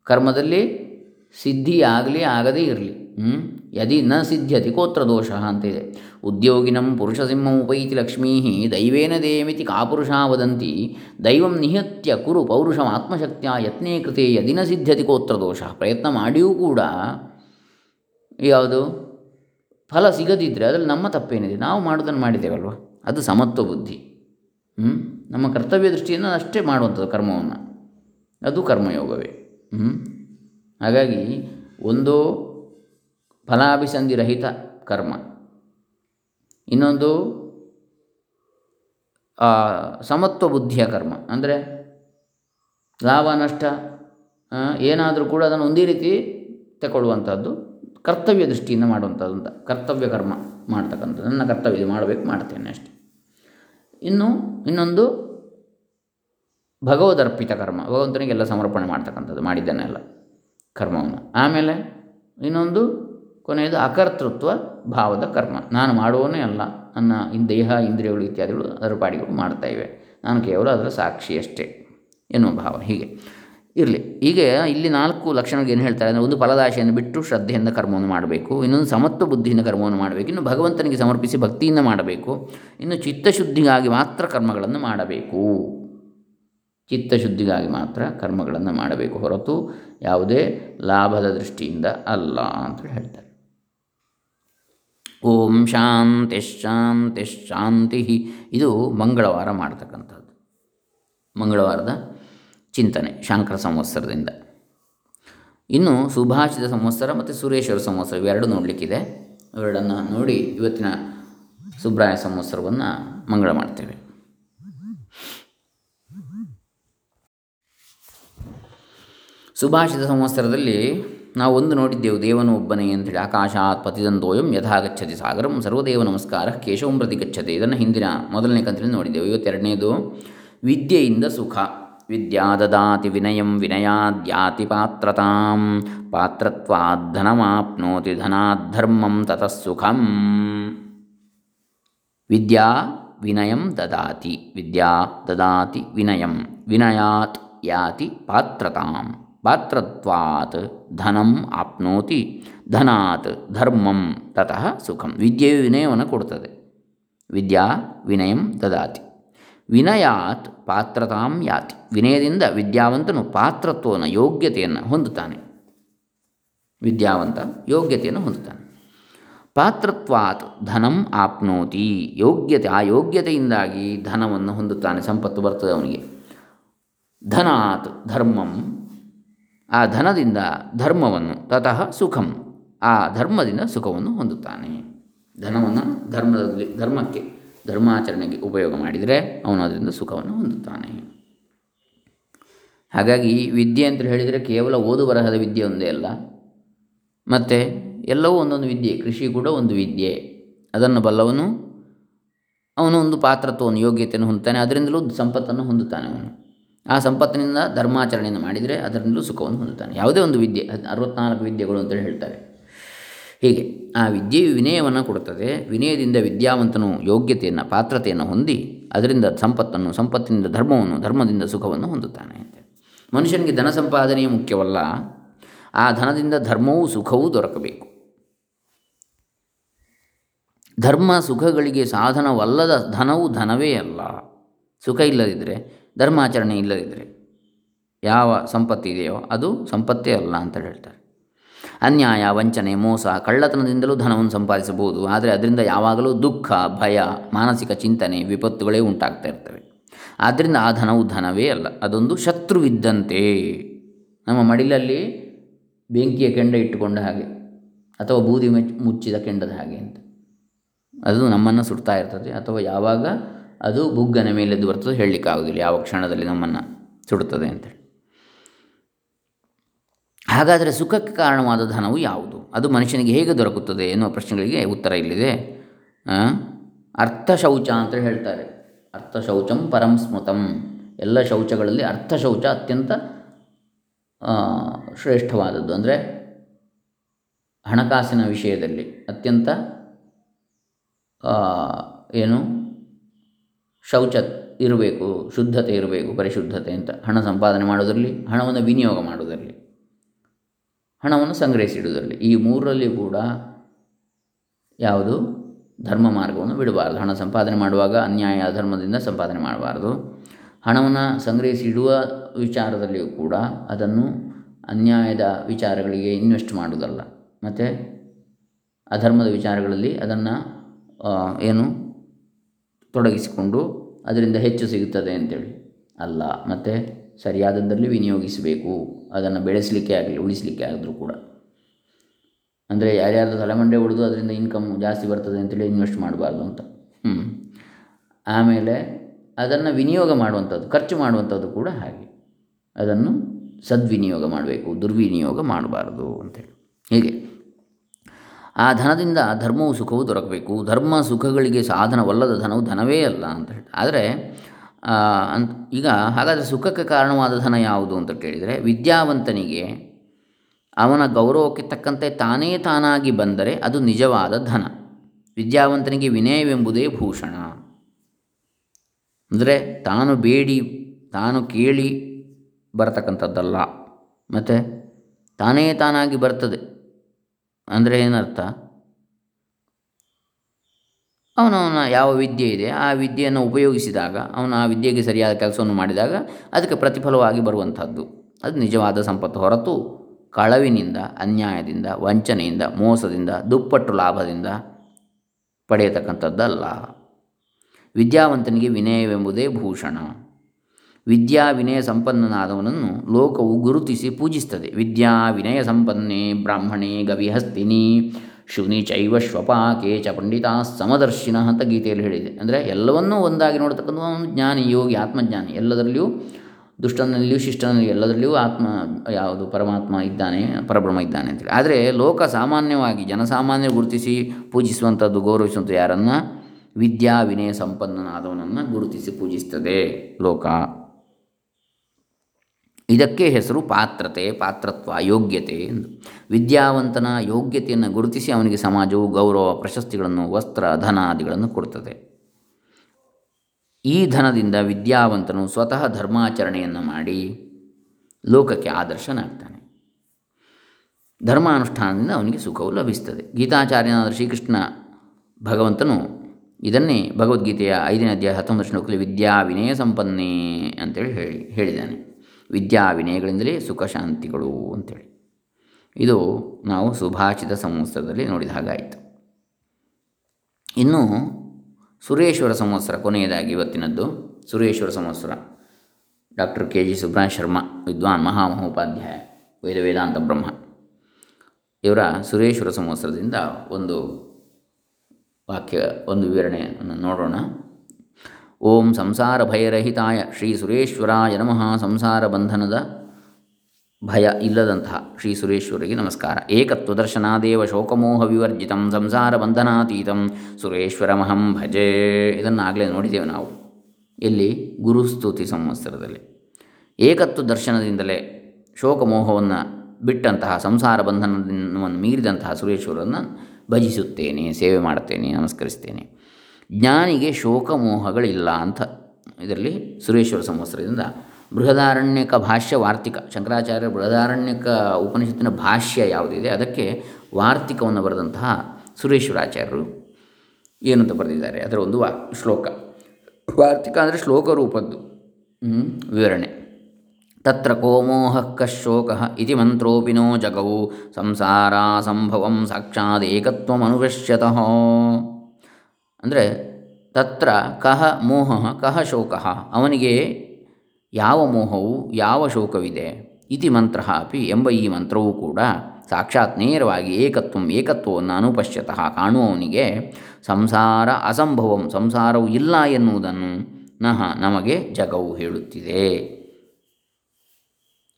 ಕರ್ಮದಲ್ಲಿ ಸಿದ್ಧಿಯಾಗಲಿ ಆಗದೇ ಇರಲಿ. ಯದಿ ನ ಸಿದ್ಧ್ಯತಿ ಕೋತ್ರ ದೋಷ ಅಂತಿದೆ ಉದ್ಯೋಗಿನಂ ಪುರುಷಸಿಂಹ ಉಪೈತಿ ಲಕ್ಷ್ಮೀ ದೈವೇನ ದೇಮಿತಿ ಕಾಪುರುಷ ವದಂತಿ ದೈವಂ ನಿಹತ್ಯ ಕುರು ಪೌರುಷಂ ಆತ್ಮಶಕ್ತಿಯ ಯತ್ನೇ ಕೃತೆ ಯದಿ ನ ಸಿದ್ಧ್ಯತಿ ಕೋತ್ರ ದೋಷ. ಪ್ರಯತ್ನ ಮಾಡಿಯೂ ಕೂಡ ಯಾವುದು? ಫಲ ಸಿಗದಿದ್ದರೆ ಅದರಲ್ಲಿ ನಮ್ಮ ತಪ್ಪೇನಿದೆ. ನಾವು ಮಾಡೋದನ್ನು ಮಾಡಿದ್ದೇವಲ್ವ? ಅದು ಸಮತ್ವ ಬುದ್ಧಿ. ನಮ್ಮ ಕರ್ತವ್ಯ ದೃಷ್ಟಿಯನ್ನು ಅಷ್ಟೇ ಮಾಡುವಂಥದ್ದು ಕರ್ಮವನ್ನು. ಅದು ಕರ್ಮಯೋಗವೇ. ಹಾಗಾಗಿ ಒಂದು ಫಲಾಭಿಸಂಧಿರಹಿತ ಕರ್ಮ. ಇನ್ನೊಂದು ಸಮತ್ವ ಬುದ್ಧಿಯ ಕರ್ಮ. ಅಂದರೆ ಲಾಭ, ನಷ್ಟ ಏನಾದರೂ ಕೂಡ ಅದನ್ನು ಒಂದೇ ರೀತಿ ತಗೊಳ್ಳುವಂಥದ್ದು ಕರ್ತವ್ಯ ದೃಷ್ಟಿಯಿಂದ ಮಾಡುವಂಥದ್ದು ಅಂತ. ಕರ್ತವ್ಯ ಕರ್ಮ ಮಾಡ್ತಕ್ಕಂಥದ್ದು. ನನ್ನ ಕರ್ತವ್ಯ ಮಾಡಬೇಕು, ಮಾಡ್ತೇನೆ ಅಷ್ಟೆ. ಇನ್ನು ಇನ್ನೊಂದು ಭಗವದರ್ಪಿತ ಕರ್ಮ ಭಗವಂತನಿಗೆಲ್ಲ ಸಮರ್ಪಣೆ ಮಾಡ್ತಕ್ಕಂಥದ್ದು, ಮಾಡಿದ್ದನ್ನೆಲ್ಲ ಕರ್ಮವನ್ನು. ಆಮೇಲೆ ಇನ್ನೊಂದು ಕೊನೆಯದು ಅಕರ್ತೃತ್ವ ಭಾವದ ಕರ್ಮ. ನಾನು ಮಾಡುವವನೇ ಅಲ್ಲ, ನನ್ನ ದೇಹ, ಇಂದ್ರಿಯಗಳು ಇತ್ಯಾದಿಗಳು ಅದರ ಪಾಡಿಗಳು ಮಾಡ್ತಾ ಇವೆ. ನಾನು ಕೇವಲ ಅದರ ಸಾಕ್ಷಿ ಅಷ್ಟೇ ಎನ್ನುವ ಭಾವ ಹೀಗೆ. ಇರಲಿ. ಈಗ ಇಲ್ಲಿ ನಾಲ್ಕು ಲಕ್ಷಣಗಳು ಏನು ಹೇಳ್ತಾರೆ ಅಂದರೆ ಒಂದು ಫಲದಾಶೆಯನ್ನು ಬಿಟ್ಟು ಶ್ರದ್ಧೆಯಿಂದ ಕರ್ಮವನ್ನು ಮಾಡಬೇಕು, ಇನ್ನೊಂದು ಸಮತ್ವ ಬುದ್ಧಿಯಿಂದ ಕರ್ಮವನ್ನು ಮಾಡಬೇಕು, ಇನ್ನು ಭಗವಂತನಿಗೆ ಸಮರ್ಪಿಸಿ ಭಕ್ತಿಯಿಂದ ಮಾಡಬೇಕು, ಇನ್ನು ಚಿತ್ತಶುದ್ಧಿಗಾಗಿ ಮಾತ್ರ ಕರ್ಮಗಳನ್ನು ಮಾಡಬೇಕು. ಚಿತ್ತಶುದ್ಧಿಗಾಗಿ ಮಾತ್ರ ಕರ್ಮಗಳನ್ನು ಮಾಡಬೇಕು ಹೊರತು ಯಾವುದೇ ಲಾಭದ ದೃಷ್ಟಿಯಿಂದ ಅಲ್ಲ ಅಂತ ಹೇಳ್ತಾರೆ. ಓಂ ಶಾಂತಿ ಶಾಂತಿ ಶಾಂತಿ. ಇದು ಮಂಗಳವಾರ ಮಾಡ್ತಕ್ಕಂಥದ್ದು. ಮಂಗಳವಾರದ ಚಿಂತನೆ ಶಾಂಕರ ಸಂವತ್ಸರದಿಂದ. ಇನ್ನು ಸುಭಾಷಿತ ಸಂವತ್ಸರ ಮತ್ತು ಸುರೇಶ್ವರ ಸಂವತ್ಸರ ಇವೆರಡು ನೋಡಲಿಕ್ಕಿದೆ. ಇವೆರಡನ್ನು ನೋಡಿ ಇವತ್ತಿನ ಸುಬ್ರಾಯ ಸಂವತ್ಸರವನ್ನು ಮಂಗಳ ಮಾಡ್ತೇವೆ. ಸುಭಾಷಿತ ಸಂವತ್ಸರದಲ್ಲಿ ನಾವು ಒಂದು ನೋಡಿದ್ದೆವು, ದೇವನು ಒಬ್ಬನೇ ಅಂತೇಳಿ, ಆಕಾಶಾತ್ ಪತಿದಂತೋಯಂ ಯಥಾ ಗಚ್ಚತಿ ಸಾಗರಂ ಸರ್ವದೇವ ನಮಸ್ಕಾರ ಕೇಶವಂ ಪ್ರತಿ ಗಚ್ಚತೆ ಇದನ್ನು ಹಿಂದಿನ ಮೊದಲನೇ ಕಂತಿನಲ್ಲಿ ನೋಡಿದ್ದೆವು. ಇವತ್ತೆರಡನೇದು, ವಿದ್ಯೆಯಿಂದ ಸುಖ. ವಿದ್ಯಾ ದದಾತಿ ವಿನಯಂ ವಿನಯಾದ್ಯಾತಿ ಪಾತ್ರತಾಂ. ಪಾತ್ರತ್ವಾಧನಮಾಪ್ನೋತಿ ಧನಾಧರ್ಮಂ ತತಃ ಸುಖಂ ವಿದ್ಯಾ ವಿನಯಂ ದದಾತಿ, ವಿದ್ಯಾ ದದಾತಿ ವಿನಯಂ ವಿನಯಾತ್ ಯಾತಿ ಪಾತ್ರತಾಂ. ಪಾತ್ರತ್ವಾತ್ ಧನಂ ಆಪ್ನೋತಿ ಧನಾತ್ ಧರ್ಮಂ ತತಃ ಸುಖಂ. ವಿದ್ಯೆಯು ವಿನಯವನ್ನು ಕೊಡುತ್ತದೆ ವಿದ್ಯಾ ವಿನಯಂ ದದಾತಿ. ವಿನಯಾತ್ ಪಾತ್ರತಾಂ ಯಾತಿ. ವಿನಯದಿಂದ ವಿದ್ಯಾವಂತನು ಪಾತ್ರತ್ವವನ್ನು, ಯೋಗ್ಯತೆಯನ್ನು ಹೊಂದುತ್ತಾನೆ. ವಿದ್ಯಾವಂತ ಯೋಗ್ಯತೆಯನ್ನು ಹೊಂದುತ್ತಾನೆ. ಪಾತ್ರತ್ವಾತ್ ಧನಂ ಆಪ್ನೋತಿ. ಯೋಗ್ಯತೆ, ಆ ಯೋಗ್ಯತೆಯಿಂದಾಗಿ ಧನವನ್ನು ಹೊಂದುತ್ತಾನೆ, ಸಂಪತ್ತು ಬರ್ತದೆ ಅವನಿಗೆ. ಧನಾತ್ ಧರ್ಮಂ. ಆ ಧನದಿಂದ ಧರ್ಮವನ್ನು ತತಃ ಸುಖಂ. ಆ ಧರ್ಮದಿಂದ ಸುಖವನ್ನು ಹೊಂದುತ್ತಾನೆ. ಧನವನ್ನು ಧರ್ಮದಲ್ಲಿ, ಧರ್ಮಕ್ಕೆ ಧರ್ಮಾಚರಣೆಗೆ ಉಪಯೋಗ ಮಾಡಿದರೆ ಅವನು ಅದರಿಂದ ಸುಖವನ್ನು ಹೊಂದುತ್ತಾನೆ. ಹಾಗಾಗಿ ವಿದ್ಯೆ ಅಂತ ಹೇಳಿದರೆ ಕೇವಲ ಓದು ಬರಹದ ವಿದ್ಯೆ ಒಂದೇ ಅಲ್ಲ. ಮತ್ತು ಎಲ್ಲವೂ ಒಂದೊಂದು ವಿದ್ಯೆ, ಕೃಷಿ ಕೂಡ ಒಂದು ವಿದ್ಯೆ. ಅದನ್ನು ಬಲ್ಲವನು, ಅವನು ಒಂದು ಪಾತ್ರತ್ವವನ್ನು, ಯೋಗ್ಯತೆಯನ್ನು ಹೊಂದುತ್ತಾನೆ, ಅದರಿಂದಲೂ ಸಂಪತ್ತನ್ನು ಹೊಂದುತ್ತಾನೆ ಅವನು. ಆ ಸಂಪತ್ತಿನಿಂದ ಧರ್ಮಾಚರಣೆಯನ್ನು ಮಾಡಿದರೆ ಅದರಿಂದಲೂ ಸುಖವನ್ನು ಹೊಂದುತ್ತಾನೆ. ಯಾವುದೇ ಒಂದು ವಿದ್ಯೆ, ಅರವತ್ನಾಲ್ಕು ವಿದ್ಯೆಗಳು ಅಂತೇಳಿ ಹೇಳ್ತಾರೆ. ಹೀಗೆ, ಆ ವಿದ್ಯೆಯು ವಿನಯವನ್ನು ಕೊಡುತ್ತದೆ. ವಿನಯದಿಂದ ವಿದ್ಯಾವಂತನು ಯೋಗ್ಯತೆಯನ್ನು, ಪಾತ್ರತೆಯನ್ನು ಹೊಂದಿ, ಅದರಿಂದ ಸಂಪತ್ತನ್ನು, ಸಂಪತ್ತಿನಿಂದ ಧರ್ಮವನ್ನು, ಧರ್ಮದಿಂದ ಸುಖವನ್ನು ಹೊಂದುತ್ತಾನೆ ಮನುಷ್ಯನಿಗೆ ಧನ ಸಂಪಾದನೆಯೇ ಮುಖ್ಯವಲ್ಲ, ಆ ಧನದಿಂದ ಧರ್ಮವೂ ಸುಖವೂ ದೊರಕಬೇಕು. ಧರ್ಮ ಸುಖಗಳಿಗೆ ಸಾಧನವಲ್ಲದ ಧನವು ಧನವೇ ಅಲ್ಲ. ಸುಖ ಇಲ್ಲದಿದ್ದರೆ ಧರ್ಮಾಚರಣೆ ಇಲ್ಲದಿದ್ದರೆ ಯಾವ ಸಂಪತ್ತಿದೆಯೋ ಅದು ಸಂಪತ್ತೇ ಅಲ್ಲ ಅಂತ ಹೇಳ್ತಾರೆ. ಅನ್ಯಾಯ, ವಂಚನೆ, ಮೋಸ, ಕಳ್ಳತನದಿಂದಲೂ ಧನವನ್ನು ಸಂಪಾದಿಸಬಹುದು. ಆದರೆ ಅದರಿಂದ ಯಾವಾಗಲೂ ದುಃಖ, ಭಯ, ಮಾನಸಿಕ ಚಿಂತನೆ, ವಿಪತ್ತುಗಳೇ ಉಂಟಾಗ್ತಾ ಇರ್ತವೆ. ಆದ್ದರಿಂದ ಆ ಧನವು ಧನವೇ ಅಲ್ಲ, ಅದೊಂದು ಶತ್ರುವಿದ್ದಂತೆ. ನಮ್ಮ ಮಡಿಲಲ್ಲಿ ಬೆಂಕಿಯ ಕೆಂಡ ಇಟ್ಟುಕೊಂಡ ಹಾಗೆ, ಅಥವಾ ಬೂದಿ ಮುಚ್ಚಿದ ಕೆಂಡದ ಹಾಗೆ ಅಂತ. ಅದು ನಮ್ಮನ್ನು ಸುಡ್ತಾ ಇರ್ತದೆ, ಅಥವಾ ಯಾವಾಗ ಅದು ಬುಗ್ಗನ ಮೇಲೆದ್ದು ಬರ್ತದೆ, ಹೇಳಲಿಕ್ಕಾಗೋದಿಲ್ಲ, ಯಾವ ಕ್ಷಣದಲ್ಲಿ ನಮ್ಮನ್ನು ಸುಡುತ್ತದೆ ಅಂತೇಳಿ. ಹಾಗಾದರೆ ಸುಖಕ್ಕೆ ಕಾರಣವಾದ ಧನವು ಯಾವುದು? ಅದು ಮನುಷ್ಯನಿಗೆ ಹೇಗೆ ದೊರಕುತ್ತದೆ ಎನ್ನುವ ಪ್ರಶ್ನೆಗಳಿಗೆ ಉತ್ತರ ಇಲ್ಲಿದೆ. ಅರ್ಥಶೌಚ ಅಂತ ಹೇಳ್ತಾರೆ. ಅರ್ಥಶೌಚಂ ಪರಂ ಸ್ಮೃತಂ. ಎಲ್ಲ ಶೌಚಗಳಲ್ಲಿ ಅರ್ಥಶೌಚ ಅತ್ಯಂತ ಶ್ರೇಷ್ಠವಾದದ್ದು. ಅಂದರೆ ಹಣಕಾಸಿನ ವಿಷಯದಲ್ಲಿ ಅತ್ಯಂತ ಏನು? ಶೌಚ ಇರಬೇಕು, ಶುದ್ಧತೆ ಇರಬೇಕು, ಪರಿಶುದ್ಧತೆ ಅಂತ. ಹಣ ಸಂಪಾದನೆ ಮಾಡೋದರಲ್ಲಿ, ಹಣವನ್ನು ವಿನಿಯೋಗ ಮಾಡೋದರಲ್ಲಿ. ಹಣವನ್ನು ಸಂಗ್ರಹಿಸಿಡುವುದರಲ್ಲಿ. ಈ ಮೂರರಲ್ಲಿ ಕೂಡ ಯಾವುದು? ಧರ್ಮ ಮಾರ್ಗವನ್ನು ಬಿಡಬಾರದು. ಹಣ ಸಂಪಾದನೆ ಮಾಡುವಾಗ ಅನ್ಯಾಯ ಧರ್ಮದಿಂದ ಸಂಪಾದನೆ ಮಾಡಬಾರದು. ಹಣವನ್ನು ಸಂಗ್ರಹಿಸಿಡುವ ವಿಚಾರದಲ್ಲಿಯೂ ಕೂಡ ಅದನ್ನು ಅನ್ಯಾಯದ ವಿಚಾರಗಳಿಗೆ ಇನ್ವೆಸ್ಟ್ ಮಾಡುವುದಲ್ಲ. ಮತ್ತು ಅಧರ್ಮದ ವಿಚಾರಗಳಲ್ಲಿ ಅದನ್ನು ಏನು? ತೊಡಗಿಸಿಕೊಂಡು ಅದರಿಂದ ಹೆಚ್ಚು ಸಿಗುತ್ತದೆ ಅಂತೇಳಿ. ಅಲ್ಲ, ಮತ್ತು? ಸರಿಯಾದದ್ದಲ್ಲಿ ವಿನಿಯೋಗಿಸಬೇಕು, ಅದನ್ನು ಬೆಳೆಸಲಿಕ್ಕೆ ಆಗಲಿ, ಉಳಿಸಲಿಕ್ಕೆ ಆದರೂ ಕೂಡ. ಅಂದರೆ ಯಾರ್ಯಾರ್ದು ತಲೆಮಂಡೆ ಹೊಡೆದು ಅದರಿಂದ ಇನ್ಕಮ್ ಜಾಸ್ತಿ ಬರ್ತದೆ ಅಂತೇಳಿ ಇನ್ವೆಸ್ಟ್ ಮಾಡಬಾರ್ದು ಅಂತ. ಹ್ಞೂ ಆಮೇಲೆ ಅದನ್ನು ವಿನಿಯೋಗ ಮಾಡುವಂಥದ್ದು, ಖರ್ಚು ಮಾಡುವಂಥದ್ದು ಕೂಡ ಹಾಗೆ. ಅದನ್ನು ಸದ್ವಿನಿಯೋಗ ಮಾಡಬೇಕು, ದುರ್ವಿನಿಯೋಗ ಮಾಡಬಾರ್ದು ಅಂತೇಳಿ. ಹೀಗೆ. ಆ ಧನದಿಂದ ಧರ್ಮವು ಸುಖವು ದೊರಕಬೇಕು. ಧರ್ಮ ಸುಖಗಳಿಗೆ ಸಾಧನವಲ್ಲದ ಧನವು ಧನವೇ ಅಲ್ಲ ಅಂತ ಹೇಳಿ ಆದರೆ ಅಂತ ಈಗ ಹಾಗಾದರೆ ಸುಖಕ್ಕೆ ಕಾರಣವಾದ ಧನ ಯಾವುದು ಅಂತ ಕೇಳಿದರೆ ವಿದ್ಯಾವಂತನಿಗೆ ಅವನ ಗೌರವಕ್ಕೆ ತಕ್ಕಂತೆ ತಾನೇ ತಾನಾಗಿ ಬಂದರೆ ಅದು ನಿಜವಾದ ಧನ. ವಿದ್ಯಾವಂತನಿಗೆ ವಿನಯವೆಂಬುದೇ ಭೂಷಣ. ಅಂದರೆ ತಾನು ಬೇಡಿ, ತಾನು ಕೇಳಿ ಬರತಕ್ಕಂಥದ್ದಲ್ಲ. ಮತ್ತು ತಾನೇ ತಾನಾಗಿ ಬರ್ತದೆ. ಅಂದರೆ ಏನರ್ಥ? ಅವನವನ ಯಾವ ವಿದ್ಯೆ ಇದೆ, ಆ ವಿದ್ಯೆಯನ್ನು ಉಪಯೋಗಿಸಿದಾಗ, ಅವನು ಆ ವಿದ್ಯೆಗೆ ಸರಿಯಾದ ಕೆಲಸವನ್ನು ಮಾಡಿದಾಗ ಅದಕ್ಕೆ ಪ್ರತಿಫಲವಾಗಿ ಬರುವಂಥದ್ದು. ಅದು ನಿಜವಾದ ಸಂಪತ್ತು ಹೊರತು ಕಳವಿನಿಂದ, ಅನ್ಯಾಯದಿಂದ, ವಂಚನೆಯಿಂದ, ಮೋಸದಿಂದ, ದುಪ್ಪಟ್ಟು ಲಾಭದಿಂದ ಪಡೆಯತಕ್ಕಂಥದ್ದಲ್ಲ. ವಿದ್ಯಾವಂತನಿಗೆ ವಿನಯವೆಂಬುದೇ ಭೂಷಣ. ವಿದ್ಯಾ ವಿನಯ ಸಂಪನ್ನನಾದವನನ್ನು ಲೋಕವು ಗುರುತಿಸಿ ಪೂಜಿಸ್ತದೆ ವಿದ್ಯಾ ವಿನಯ ಸಂಪನ್ನೇ ಬ್ರಾಹ್ಮಣೇ ಗವಿಹಸ್ತಿನಿ. ಶುನಿ ಚೈವ ಶ್ವಪಾಕೆ ಚ ಪಂಡಿತಾ ಸಮದರ್ಶಿನ ಅಂತ ಗೀತೆಯಲ್ಲಿ ಹೇಳಿದೆ. ಅಂದರೆ ಎಲ್ಲವನ್ನೂ ಒಂದಾಗಿ ನೋಡ್ತಕ್ಕಂಥ ಒಂದು ಜ್ಞಾನಿ, ಯೋಗಿ, ಆತ್ಮಜ್ಞಾನಿ, ಎಲ್ಲದರಲ್ಲಿಯೂ ದುಷ್ಟನಲ್ಲಿಯೂ ಶಿಷ್ಟನಲ್ಲಿ ಎಲ್ಲದರಲ್ಲಿಯೂ ಆತ್ಮ, ಯಾವುದು ಪರಮಾತ್ಮ ಇದ್ದಾನೆ, ಪರಬ್ರಹ್ಮ ಇದ್ದಾನೆ ಅಂತೇಳಿ. ಆದರೆ ಲೋಕ ಸಾಮಾನ್ಯವಾಗಿ ಜನಸಾಮಾನ್ಯ ಗುರುತಿಸಿ ಪೂಜಿಸುವಂಥದ್ದು ಗೌರವಿಸುವಂಥ ಯಾರನ್ನು? ವಿದ್ಯಾ ವಿನಯ ಸಂಪನ್ನನಾದವನನ್ನು ಗುರುತಿಸಿ ಪೂಜಿಸ್ತದೆ ಲೋಕ. ಇದಕ್ಕೆ ಹೆಸರು ಪಾತ್ರತೆ, ಪಾತ್ರತ್ವ, ಯೋಗ್ಯತೆ ಎಂದು. ವಿದ್ಯಾವಂತನ ಯೋಗ್ಯತೆಯನ್ನು ಗುರುತಿಸಿ ಅವನಿಗೆ ಸಮಾಜವು ಗೌರವ, ಪ್ರಶಸ್ತಿಗಳನ್ನು, ವಸ್ತ್ರ, ಧನಾದಿಗಳನ್ನು ಕೊಡುತ್ತದೆ. ಈ ಧನದಿಂದ ವಿದ್ಯಾವಂತನು ಸ್ವತಃ ಧರ್ಮಾಚರಣೆಯನ್ನು ಮಾಡಿ ಲೋಕಕ್ಕೆ ಆದರ್ಶನಾಗ್ತಾನೆ. ಧರ್ಮಾನುಷ್ಠಾನದಿಂದ ಅವನಿಗೆ ಸುಖವು ಲಭಿಸ್ತದೆ ಗೀತಾಚಾರ್ಯನಾದ ಶ್ರೀಕೃಷ್ಣ ಭಗವಂತನು ಇದನ್ನೇ ಭಗವದ್ಗೀತೆಯ ಐದನೇ ಅಧ್ಯಾಯ ಹತ್ತೊಂಬತ್ತು ಶ್ಲೋಕದಲ್ಲಿ ವಿದ್ಯಾ ವಿನಯ ಸಂಪನ್ನೇ ಅಂತೇಳಿ ಹೇಳಿ, ಹೇಳಿದ್ದಾನೆ. ವಿದ್ಯಾ ವಿನಯಗಳಿಂದಲೇ ಸುಖ ಶಾಂತಿಗಳು ಅಂತೇಳಿ. ಇದು ನಾವು ಸುಭಾಷಿತ ಸಂವತ್ಸರದಲ್ಲಿ ನೋಡಿದ ಹಾಗಾಯಿತು ಇನ್ನು ಸುರೇಶ್ವರ ಸಂವತ್ಸರ, ಕೊನೆಯದಾಗಿ ಇವತ್ತಿನದ್ದು ಸುರೇಶ್ವರ ಸಂವತ್ಸರ. ಡಾಕ್ಟರ್ ಕೆ ಜಿ ಸುಬ್ರಹ ಶರ್ಮಾ, ವಿದ್ವಾನ್ ಮಹಾಮಹೋಪಾಧ್ಯಾಯ, ವೇದ ವೇದಾಂತ ಬ್ರಹ್ಮ. ಇವರ ಸುರೇಶ್ವರ ಸಂವತ್ಸರದಿಂದ ಒಂದು ವಾಕ್ಯ, ಒಂದು ವಿವರಣೆಯನ್ನು ನೋಡೋಣ. ಓಂ ಸಂಸಾರ ಭಯರಹಿತಾಯ ಶ್ರೀ ಸುರೇಶ್ವರಾಯ ನಮಃ. ಸಂಸಾರ ಬಂಧನದ ಭಯ ಇಲ್ಲದಂತಹ ಶ್ರೀ ಸುರೇಶ್ವರಿಗೆ ನಮಸ್ಕಾರ. ಏಕತ್ವ ದರ್ಶನಾದೇವ ಶೋಕಮೋಹ ವಿವರ್ಜಿತಂ ಸಂಸಾರ ಬಂಧನಾತೀತಂ ಸುರೇಶ್ವರಮಹಂ ಭಜೆ. ಇದನ್ನು ಆಗಲೇ ನೋಡಿದ್ದೇವೆ ನಾವು. ಎಲ್ಲಿ ಗುರುಸ್ತುತಿ ಸಂವತ್ಸರದಲ್ಲಿ. ಏಕತ್ವ ದರ್ಶನದಿಂದಲೇ ಶೋಕಮೋಹವನ್ನು ಬಿಟ್ಟಂತಹ ಸಂಸಾರ ಬಂಧನವನ್ನು ಮೀರಿದಂತಹ ಸುರೇಶ್ವರನ್ನು ಭಜಿಸುತ್ತೇನೆ, ಸೇವೆ ಮಾಡುತ್ತೇನೆ, ನಮಸ್ಕರಿಸ್ತೇನೆ. ಜ್ಞಾನಿಗೆ ಶೋಕಮೋಹಗಳಿಲ್ಲ ಅಂತ ಇದರಲ್ಲಿ ಸುರೇಶ್ವರ ಸಂವತ್ಸರದಿಂದ ಬೃಹದಾರಣ್ಯಕ ಭಾಷ್ಯ ವಾರ್ತಿಕ ಶಂಕರಾಚಾರ್ಯ ಬೃಹದಾರಣ್ಯಕ ಉಪನಿಷತ್ತಿನ ಭಾಷ್ಯ ಯಾವುದಿದೆ, ಅದಕ್ಕೆ ವಾರ್ತಿಕವನ್ನು ಬರೆದಂತಹ ಸುರೇಶ್ವರಾಚಾರ್ಯರು ಏನಂತ ಬರೆದಿದ್ದಾರೆ. ಅದರ ಒಂದು ವಾ, ಶ್ಲೋಕ. ವಾರ್ತಿಕ ಅಂದರೆ ಶ್ಲೋಕ ರೂಪದ್ದು ವಿವರಣೆ. ತತ್ರ ಕೋಮೋಹ ಕಶೋಕ ಇತಿ ಮಂತ್ರೋಪಿನೋ ಜಗೌ ಸಂಸಾರ ಸಂಭವಂ ಸಾಕ್ಷಾತ್ ಏಕತ್ವಮನುಪಶ್ಯತಃ ಅಂದರೆ ತತ್ರ ಕಹ ಮೋಹ ಕಹ ಶೋಕ, ಅವನಿಗೆ ಯಾವ ಮೋಹವು ಯಾವ ಶೋಕವಿದೆ ಇತಿ ಮಂತ್ರ ಅಪಿ ಎಂಬ ಈ ಮಂತ್ರವೂ ಕೂಡ ಸಾಕ್ಷಾತ್ ನೇರವಾಗಿ ಏಕತ್ವ ಏಕತ್ವವನ್ನು ಅನುಪಶ್ಯತಃ ಕಾಣುವವನಿಗೆ ಸಂಸಾರ ಅಸಂಭವಂ, ಸಂಸಾರವು ಇಲ್ಲ ಎನ್ನುವುದನ್ನು ನಹ ನಮಗೆ ಜಗವು ಹೇಳುತ್ತಿದೆ.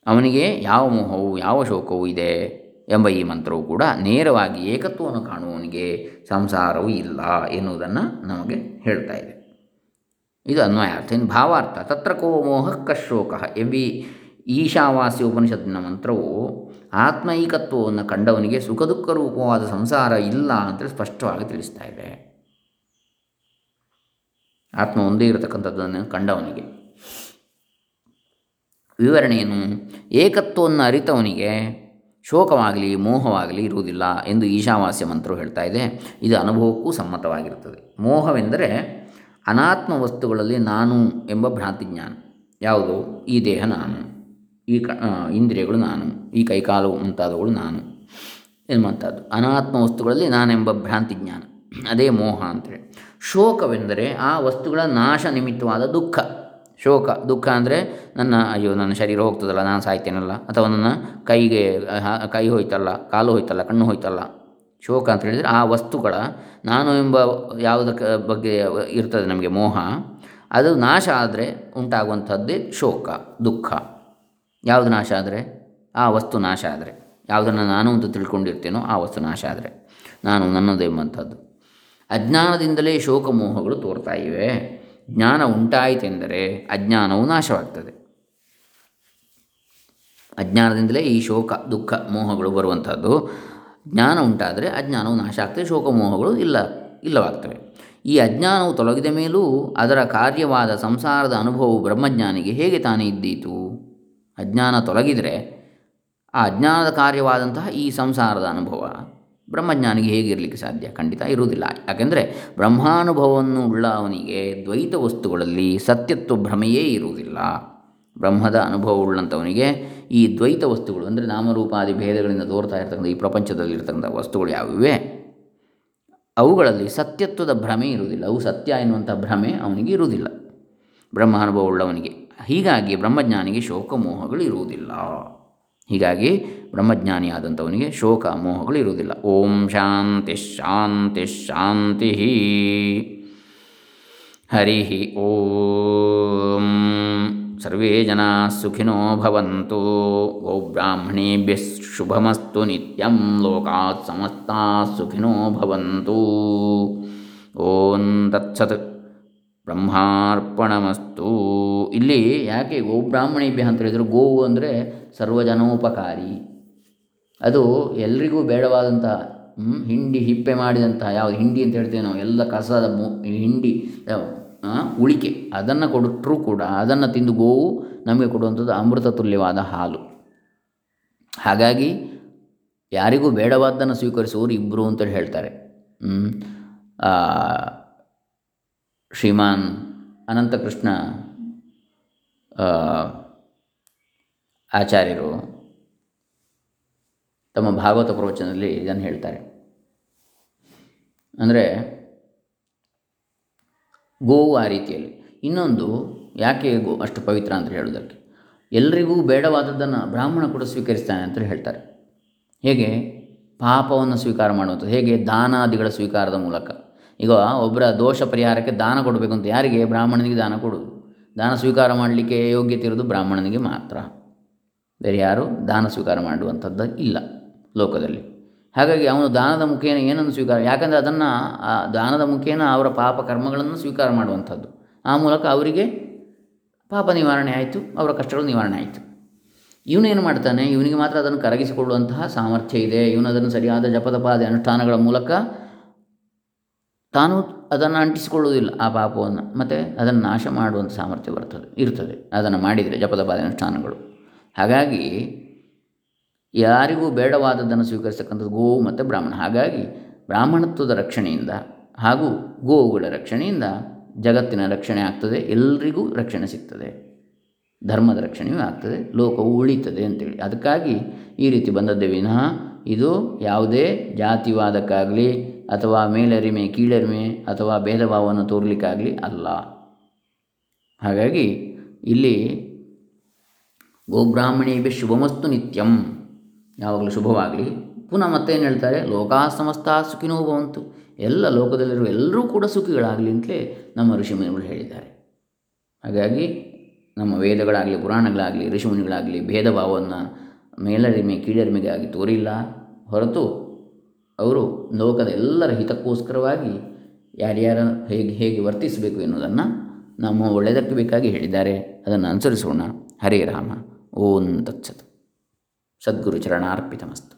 ಅವನಿಗೆ ಯಾವ ಮೋಹವು ಯಾವ ಶೋಕವೂ ಇದೆ? ಎಂಬ ಈ ಮಂತ್ರವು ಕೂಡ ನೇರವಾಗಿ ಏಕತ್ವವನ್ನು ಕಾಣುವವನಿಗೆ ಸಂಸಾರವೂ ಇಲ್ಲ ಎನ್ನುವುದನ್ನು ನಮಗೆ ಹೇಳ್ತಾ ಇದೆ. ಇದು ಅನ್ವಯಾರ್ಥ ಇನ್ನು ಭಾವಾರ್ಥ, ತತ್ರ ಕೋ ಮೋಹ ಕಶೋಕ ಎಂಬಿ ಈಶಾವಾಸ್ಯ ಉಪನಿಷತ್ತಿನ ಮಂತ್ರವು ಆತ್ಮೈಕತ್ವವನ್ನು ಕಂಡವನಿಗೆ ಸುಖ ದುಃಖ ರೂಪವಾದ ಸಂಸಾರ ಇಲ್ಲ ಅಂತೇಳಿ ಸ್ಪಷ್ಟವಾಗಿ ತಿಳಿಸ್ತಾ ಇದೆ. ಆತ್ಮ ಒಂದೇ ಇರತಕ್ಕಂಥದ್ದನ್ನು ಕಂಡವನಿಗೆ. ವಿವರಣೆಯನ್ನು ಏಕತ್ವವನ್ನು ಅರಿತವನಿಗೆ ಶೋಕವಾಗಲಿ, ಮೋಹವಾಗಲಿ ಇರುವುದಿಲ್ಲ ಎಂದು ಈಶಾವಾಸ್ಯ ಮಂತ್ರವು ಹೇಳ್ತಾ ಇದೆ. ಇದು ಅನುಭವಕ್ಕೂ ಸಮ್ಮತವಾಗಿರುತ್ತದೆ. ಮೋಹವೆಂದರೆ ಅನಾತ್ಮ ವಸ್ತುಗಳಲ್ಲಿ ನಾನು ಎಂಬ ಭ್ರಾಂತಿಜ್ಞಾನ. ಯಾವುದು? ಈ ದೇಹ ನಾನು. ಈ ಕ ಇಂದ್ರಿಯಗಳು ನಾನು. ಈ ಕೈಕಾಲು ಮುಂತಾದವುಗಳು ನಾನು ಎನ್ನುವಂಥದ್ದು. ಅನಾತ್ಮ ವಸ್ತುಗಳಲ್ಲಿ ನಾನೆಂಬ ಭ್ರಾಂತಿ ಜ್ಞಾನ ಅದೇ ಮೋಹ ಅಂತೇಳಿ ಶೋಕವೆಂದರೆ ಆ ವಸ್ತುಗಳ ನಾಶ ನಿಮಿತ್ತವಾದ ದುಃಖ. ಶೋಕ, ದುಃಖ ಅಂದರೆ ನನ್ನ, ಅಯ್ಯೋ, ನನ್ನ ಶರೀರ ಹೋಗ್ತದಲ್ಲ, ನಾನು ಸಾಯ್ತೇನಲ್ಲ, ಅಥವಾ ನನ್ನ ಕೈಗೆ ಕೈ ಹೋಯ್ತಲ್ಲ, ಕಾಲು ಹೋಯ್ತಲ್ಲ, ಕಣ್ಣು ಹೋಯ್ತಲ್ಲ. ಶೋಕ ಅಂತ ಹೇಳಿದರೆ ಆ ವಸ್ತುಗಳ, ನಾನು ಎಂಬ ಯಾವುದಕ್ಕೆ ಬಗ್ಗೆ ಇರ್ತದೆ ನಮಗೆ ಮೋಹ, ಅದು ನಾಶ ಆದರೆ ಉಂಟಾಗುವಂಥದ್ದೇ ಶೋಕ, ದುಃಖ. ಯಾವುದು ನಾಶ ಆದರೆ? ಆ ವಸ್ತು ನಾಶ ಆದರೆ. ಯಾವುದನ್ನು ನಾನು ಅಂತ ತಿಳ್ಕೊಂಡಿರ್ತೇನೋ ಆ ವಸ್ತು ನಾಶ ಆದರೆ. ನಾನು ನನ್ನದು ಎಂಬಂಥದ್ದು. ಅಜ್ಞಾನದಿಂದಲೇ ಶೋಕ ಮೋಹಗಳು ತೋರ್ತಾ ಇವೆ. ಜ್ಞಾನ ಉಂಟಾಯಿತೆಂದರೆ ಅಜ್ಞಾನವು ನಾಶವಾಗ್ತದೆ. ಅಜ್ಞಾನದಿಂದಲೇ ಈ ಶೋಕ, ದುಃಖ, ಮೋಹಗಳು ಬರುವಂಥದ್ದು. ಜ್ಞಾನ ಉಂಟಾದರೆ ಅಜ್ಞಾನವು ನಾಶ ಆಗ್ತದೆ, ಶೋಕ, ಮೋಹಗಳು ಇಲ್ಲ, ಇಲ್ಲವಾಗ್ತವೆ. ಈ ಅಜ್ಞಾನವು ತೊಲಗಿದ ಮೇಲೂ ಅದರ ಕಾರ್ಯವಾದ ಸಂಸಾರದ ಅನುಭವವು ಬ್ರಹ್ಮಜ್ಞಾನಿಗೆ ಹೇಗೆ ತಾನೇ ಇದ್ದೀತು? ಅಜ್ಞಾನ ತೊಲಗಿದರೆ ಆ ಅಜ್ಞಾನದ ಕಾರ್ಯವಾದಂತಹ ಈ ಸಂಸಾರದ ಅನುಭವ. ಬ್ರಹ್ಮಜ್ಞಾನಿಗೆ ಹೇಗಿರಲಿಕ್ಕೆ ಸಾಧ್ಯ? ಖಂಡಿತ ಇರುವುದಿಲ್ಲ. ಯಾಕೆಂದರೆ ಬ್ರಹ್ಮಾನುಭವವನ್ನು ಉಳ್ಳ ಅವನಿಗೆ ದ್ವೈತ ವಸ್ತುಗಳಲ್ಲಿ ಸತ್ಯತ್ವ ಭ್ರಮೆಯೇ ಇರುವುದಿಲ್ಲ. ಬ್ರಹ್ಮದ ಅನುಭವವುಳ್ಳಂಥವನಿಗೆ ಈ ದ್ವೈತ ವಸ್ತುಗಳು, ಅಂದರೆ ನಾಮರೂಪಾದಿ ಭೇದಗಳಿಂದ ತೋರ್ತಾ ಇರ್ತಕ್ಕಂಥ ಈ ಪ್ರಪಂಚದಲ್ಲಿರ್ತಕ್ಕಂಥ ವಸ್ತುಗಳು ಯಾವಿವೆ ಅವುಗಳಲ್ಲಿ ಸತ್ಯತ್ವದ ಭ್ರಮೆ ಇರುವುದಿಲ್ಲ. ಅವು ಸತ್ಯ ಎನ್ನುವಂಥ ಭ್ರಮೆ ಅವನಿಗೆ ಇರುವುದಿಲ್ಲ. ಬ್ರಹ್ಮ ಅನುಭವವುಳ್ಳವನಿಗೆ ಹೀಗಾಗಿ ಬ್ರಹ್ಮಜ್ಞಾನಿಗೆ ಶೋಕಮೋಹಗಳು ಇರುವುದಿಲ್ಲ. ಹೀಗಾಗಿ ಬ್ರಹ್ಮಜ್ಞಾನಿಯಾದಂಥವನಿಗೆ ಶೋಕ ಮೋಹಗಳು ಇರುವುದಿಲ್ಲ. ಓಂ ಶಾಂತಿ ಶಾಂತಿ ಶಾಂತಿ ಹರಿ ಓಂ. ಸರ್ವೇ ಜನ ಸುಖಿನೋ ಭವಂತು. ಗೋಬ್ರಾಹ್ಮಣೇಭ್ಯ ಶುಭಮಸ್ತು ನಿತ್ಯಂ. ಲೋಕಾತ್ ಸಮಸ್ತಾ ಸುಖಿನೋ ಭವಂತು. ಓಂ ತತ್ಸತ್ ಬ್ರಹ್ಮಾರ್ಪಣಮಸ್ತು. ಇಲ್ಲಿ ಯಾಕೆ ಗೋಬ್ರಾಹ್ಮಣೇಭ್ಯ ಅಂತ ಹೇಳಿದರು ಗೋವು ಅಂದರೆ ಸರ್ವಜನೋಪಕಾರಿ. ಅದು ಎಲ್ರಿಗೂ ಬೇಡವಾದಂತಹ ಹಿಂಡಿ ಹಿಪ್ಪೆ ಮಾಡಿದಂತಹ, ಯಾವುದು ಹಿಂಡಿ ಅಂತ ಹೇಳ್ತೇವೆ ನಾವು, ಎಲ್ಲ ಕಸದ ಹಿಂಡಿ ಉಳಿಕೆ, ಅದನ್ನು ಕೊಟ್ಟರೂ ಕೂಡ, ಅದನ್ನು ತಿಂದು ಗೋವು ನಮಗೆ ಕೊಡುವಂಥದ್ದು ಅಮೃತ ತುಲ್ಯವಾದ ಹಾಲು. ಹಾಗಾಗಿ, ಯಾರಿಗೂ ಬೇಡವಾದ್ದನ್ನು ಸ್ವೀಕರಿಸುವವರು ಇಬ್ಬರು ಅಂತೇಳಿ ಹೇಳ್ತಾರೆ. ಶ್ರೀಮಾನ್ ಅನಂತಕೃಷ್ಣ ಆಚಾರ್ಯರು ತಮ್ಮ ಭಾಗವತ ಪ್ರವಚನದಲ್ಲಿ ಇದನ್ನು ಹೇಳ್ತಾರೆ. ಅಂದರೆ ಗೋವು ಆ ರೀತಿಯಲ್ಲಿ. ಇನ್ನೊಂದು ಯಾಕೆ ಗೋ ಅಷ್ಟು ಪವಿತ್ರ ಅಂತ ಹೇಳೋದಕ್ಕೆ ಎಲ್ರಿಗೂ ಬೇಡವಾದದ್ದನ್ನು ಬ್ರಾಹ್ಮಣ ಕೂಡ ಸ್ವೀಕರಿಸ್ತಾನೆ ಅಂತ ಹೇಳ್ತಾರೆ. ಹೇಗೆ? ಪಾಪವನ್ನು ಸ್ವೀಕಾರ ಮಾಡುವಂಥದ್ದು. ಹೇಗೆ? ದಾನಾದಿಗಳ ಸ್ವೀಕಾರದ ಮೂಲಕ. ಈಗ ಒಬ್ಬರ ದೋಷ ಪರಿಹಾರಕ್ಕೆ ದಾನ ಕೊಡಬೇಕು ಅಂತ ಯಾರಿಗೆ? ಬ್ರಾಹ್ಮಣನಿಗೆ ದಾನ ಕೊಡುವುದು. ದಾನ ಸ್ವೀಕಾರ ಮಾಡಲಿಕ್ಕೆ ಯೋಗ್ಯತೆ ಇರೋದು ಬ್ರಾಹ್ಮಣನಿಗೆ ಮಾತ್ರ. ಬೇರೆ ಯಾರು ದಾನ ಸ್ವೀಕಾರ ಮಾಡುವಂಥದ್ದು ಇಲ್ಲ ಲೋಕದಲ್ಲಿ. ಹಾಗಾಗಿ ಅವನು ದಾನದ ಮುಖೇನ ಏನನ್ನು ಸ್ವೀಕಾರ, ಯಾಕಂದರೆ ಅದನ್ನು, ಆ ದಾನದ ಮುಖೇನ ಅವರ ಪಾಪ ಕರ್ಮಗಳನ್ನು ಸ್ವೀಕಾರ ಮಾಡುವಂಥದ್ದು. ಆ ಮೂಲಕ ಅವರಿಗೆ ಪಾಪ ನಿವಾರಣೆ ಆಯಿತು, ಅವರ ಕಷ್ಟಗಳು ನಿವಾರಣೆ ಆಯಿತು. ಇವನೇನು ಮಾಡ್ತಾನೆ, ಇವನಿಗೆ ಮಾತ್ರ ಅದನ್ನು ಕರಗಿಸಿಕೊಳ್ಳುವಂತಹ ಸಾಮರ್ಥ್ಯ ಇದೆ. ಇವನು ಅದನ್ನು ಸರಿಯಾದ ಜಪದಪಾದ ಅನುಷ್ಠಾನಗಳ ಮೂಲಕ ತಾನು ಅದನ್ನು ಅಂಟಿಸಿಕೊಳ್ಳುವುದಿಲ್ಲ, ಆ ಪಾಪವನ್ನು. ಮತ್ತು ಅದನ್ನು ನಾಶ ಮಾಡುವಂಥ ಸಾಮರ್ಥ್ಯ ಬರ್ತದೆ, ಇರ್ತದೆ. ಅದನ್ನು ಮಾಡಿದರೆ ಜಪದ ಪಾದ ಅನುಷ್ಠಾನಗಳು. ಹಾಗಾಗಿ ಯಾರಿಗೂ ಬೇಡವಾದದ್ದನ್ನು ಸ್ವೀಕರಿಸ್ತಕ್ಕಂಥದ್ದು ಗೋವು ಮತ್ತು ಬ್ರಾಹ್ಮಣ. ಹಾಗಾಗಿ ಬ್ರಾಹ್ಮಣತ್ವದ ರಕ್ಷಣೆಯಿಂದ ಹಾಗೂ ಗೋವುಗಳ ರಕ್ಷಣೆಯಿಂದ ಜಗತ್ತಿನ ರಕ್ಷಣೆ ಆಗ್ತದೆ, ಎಲ್ರಿಗೂ ರಕ್ಷಣೆ ಸಿಗ್ತದೆ, ಧರ್ಮದ ರಕ್ಷಣೆಯೂ ಆಗ್ತದೆ, ಲೋಕವು ಉಳಿತದೆ ಅಂತೇಳಿ. ಅದಕ್ಕಾಗಿ ಈ ರೀತಿ ಬಂದದ್ದೇ ವಿನಃ ಇದು ಯಾವುದೇ ಜಾತಿವಾದಕ್ಕಾಗಲಿ ಅಥವಾ ಮೇಲರಿಮೆ, ಕೀಳರಿಮೆ ಅಥವಾ ಭೇದ ಭಾವವನ್ನು ತೋರಲಿಕ್ಕಾಗಲಿ ಅಲ್ಲ. ಹಾಗಾಗಿ ಇಲ್ಲಿ ಗೋಬ್ರಾಹ್ಮಣೇಭ್ಯ ಶುಭಮಸ್ತು ನಿತ್ಯಂ. ಯಾವಾಗಲೂ ಶುಭವಾಗಲಿ. ಪುನಃ ಮತ್ತೇನು ಹೇಳ್ತಾರೆ? ಲೋಕಾ ಸಮಸ್ತ ಸುಖಿನೋ ಭವಂತು. ಎಲ್ಲ ಲೋಕದಲ್ಲಿರುವ ಎಲ್ಲರೂ ಕೂಡ ಸುಖಿಗಳಾಗಲಿ ಅಂತಲೇ ನಮ್ಮ ಋಷಿಮುನಿಗಳು ಹೇಳಿದ್ದಾರೆ. ಹಾಗಾಗಿ ನಮ್ಮ ವೇದಗಳಾಗಲಿ, ಪುರಾಣಗಳಾಗಲಿ ಋಷಿಮುನಿಗಳಾಗಲಿ ಭೇದ ಭಾವವನ್ನು ಮೇಲರಿಮೆ ಕೀಳರಿಮೆಗಾಗಿ ತೋರಿಲ್ಲ. ಹೊರತು ಅವರು ಲೋಕದ ಎಲ್ಲರ ಹಿತಕ್ಕೋಸ್ಕರವಾಗಿ ಯಾರ್ಯಾರ ಹೇಗೆ ಹೇಗೆ ವರ್ತಿಸಬೇಕು ಎನ್ನುವುದನ್ನು ನಮ್ಮ ಒಳ್ಳೆಯದಕ್ಕೆ ಬೇಕಾಗಿ ಹೇಳಿದ್ದಾರೆ. ಅದನ್ನು ಅನುಸರಿಸೋಣ. ಹರೇ ರಾಮ. ಓಂ ತತ್ಸತ್. ಸದ್ಗುರು ಚರಣಾರ್ಪಿತಮಸ್ತು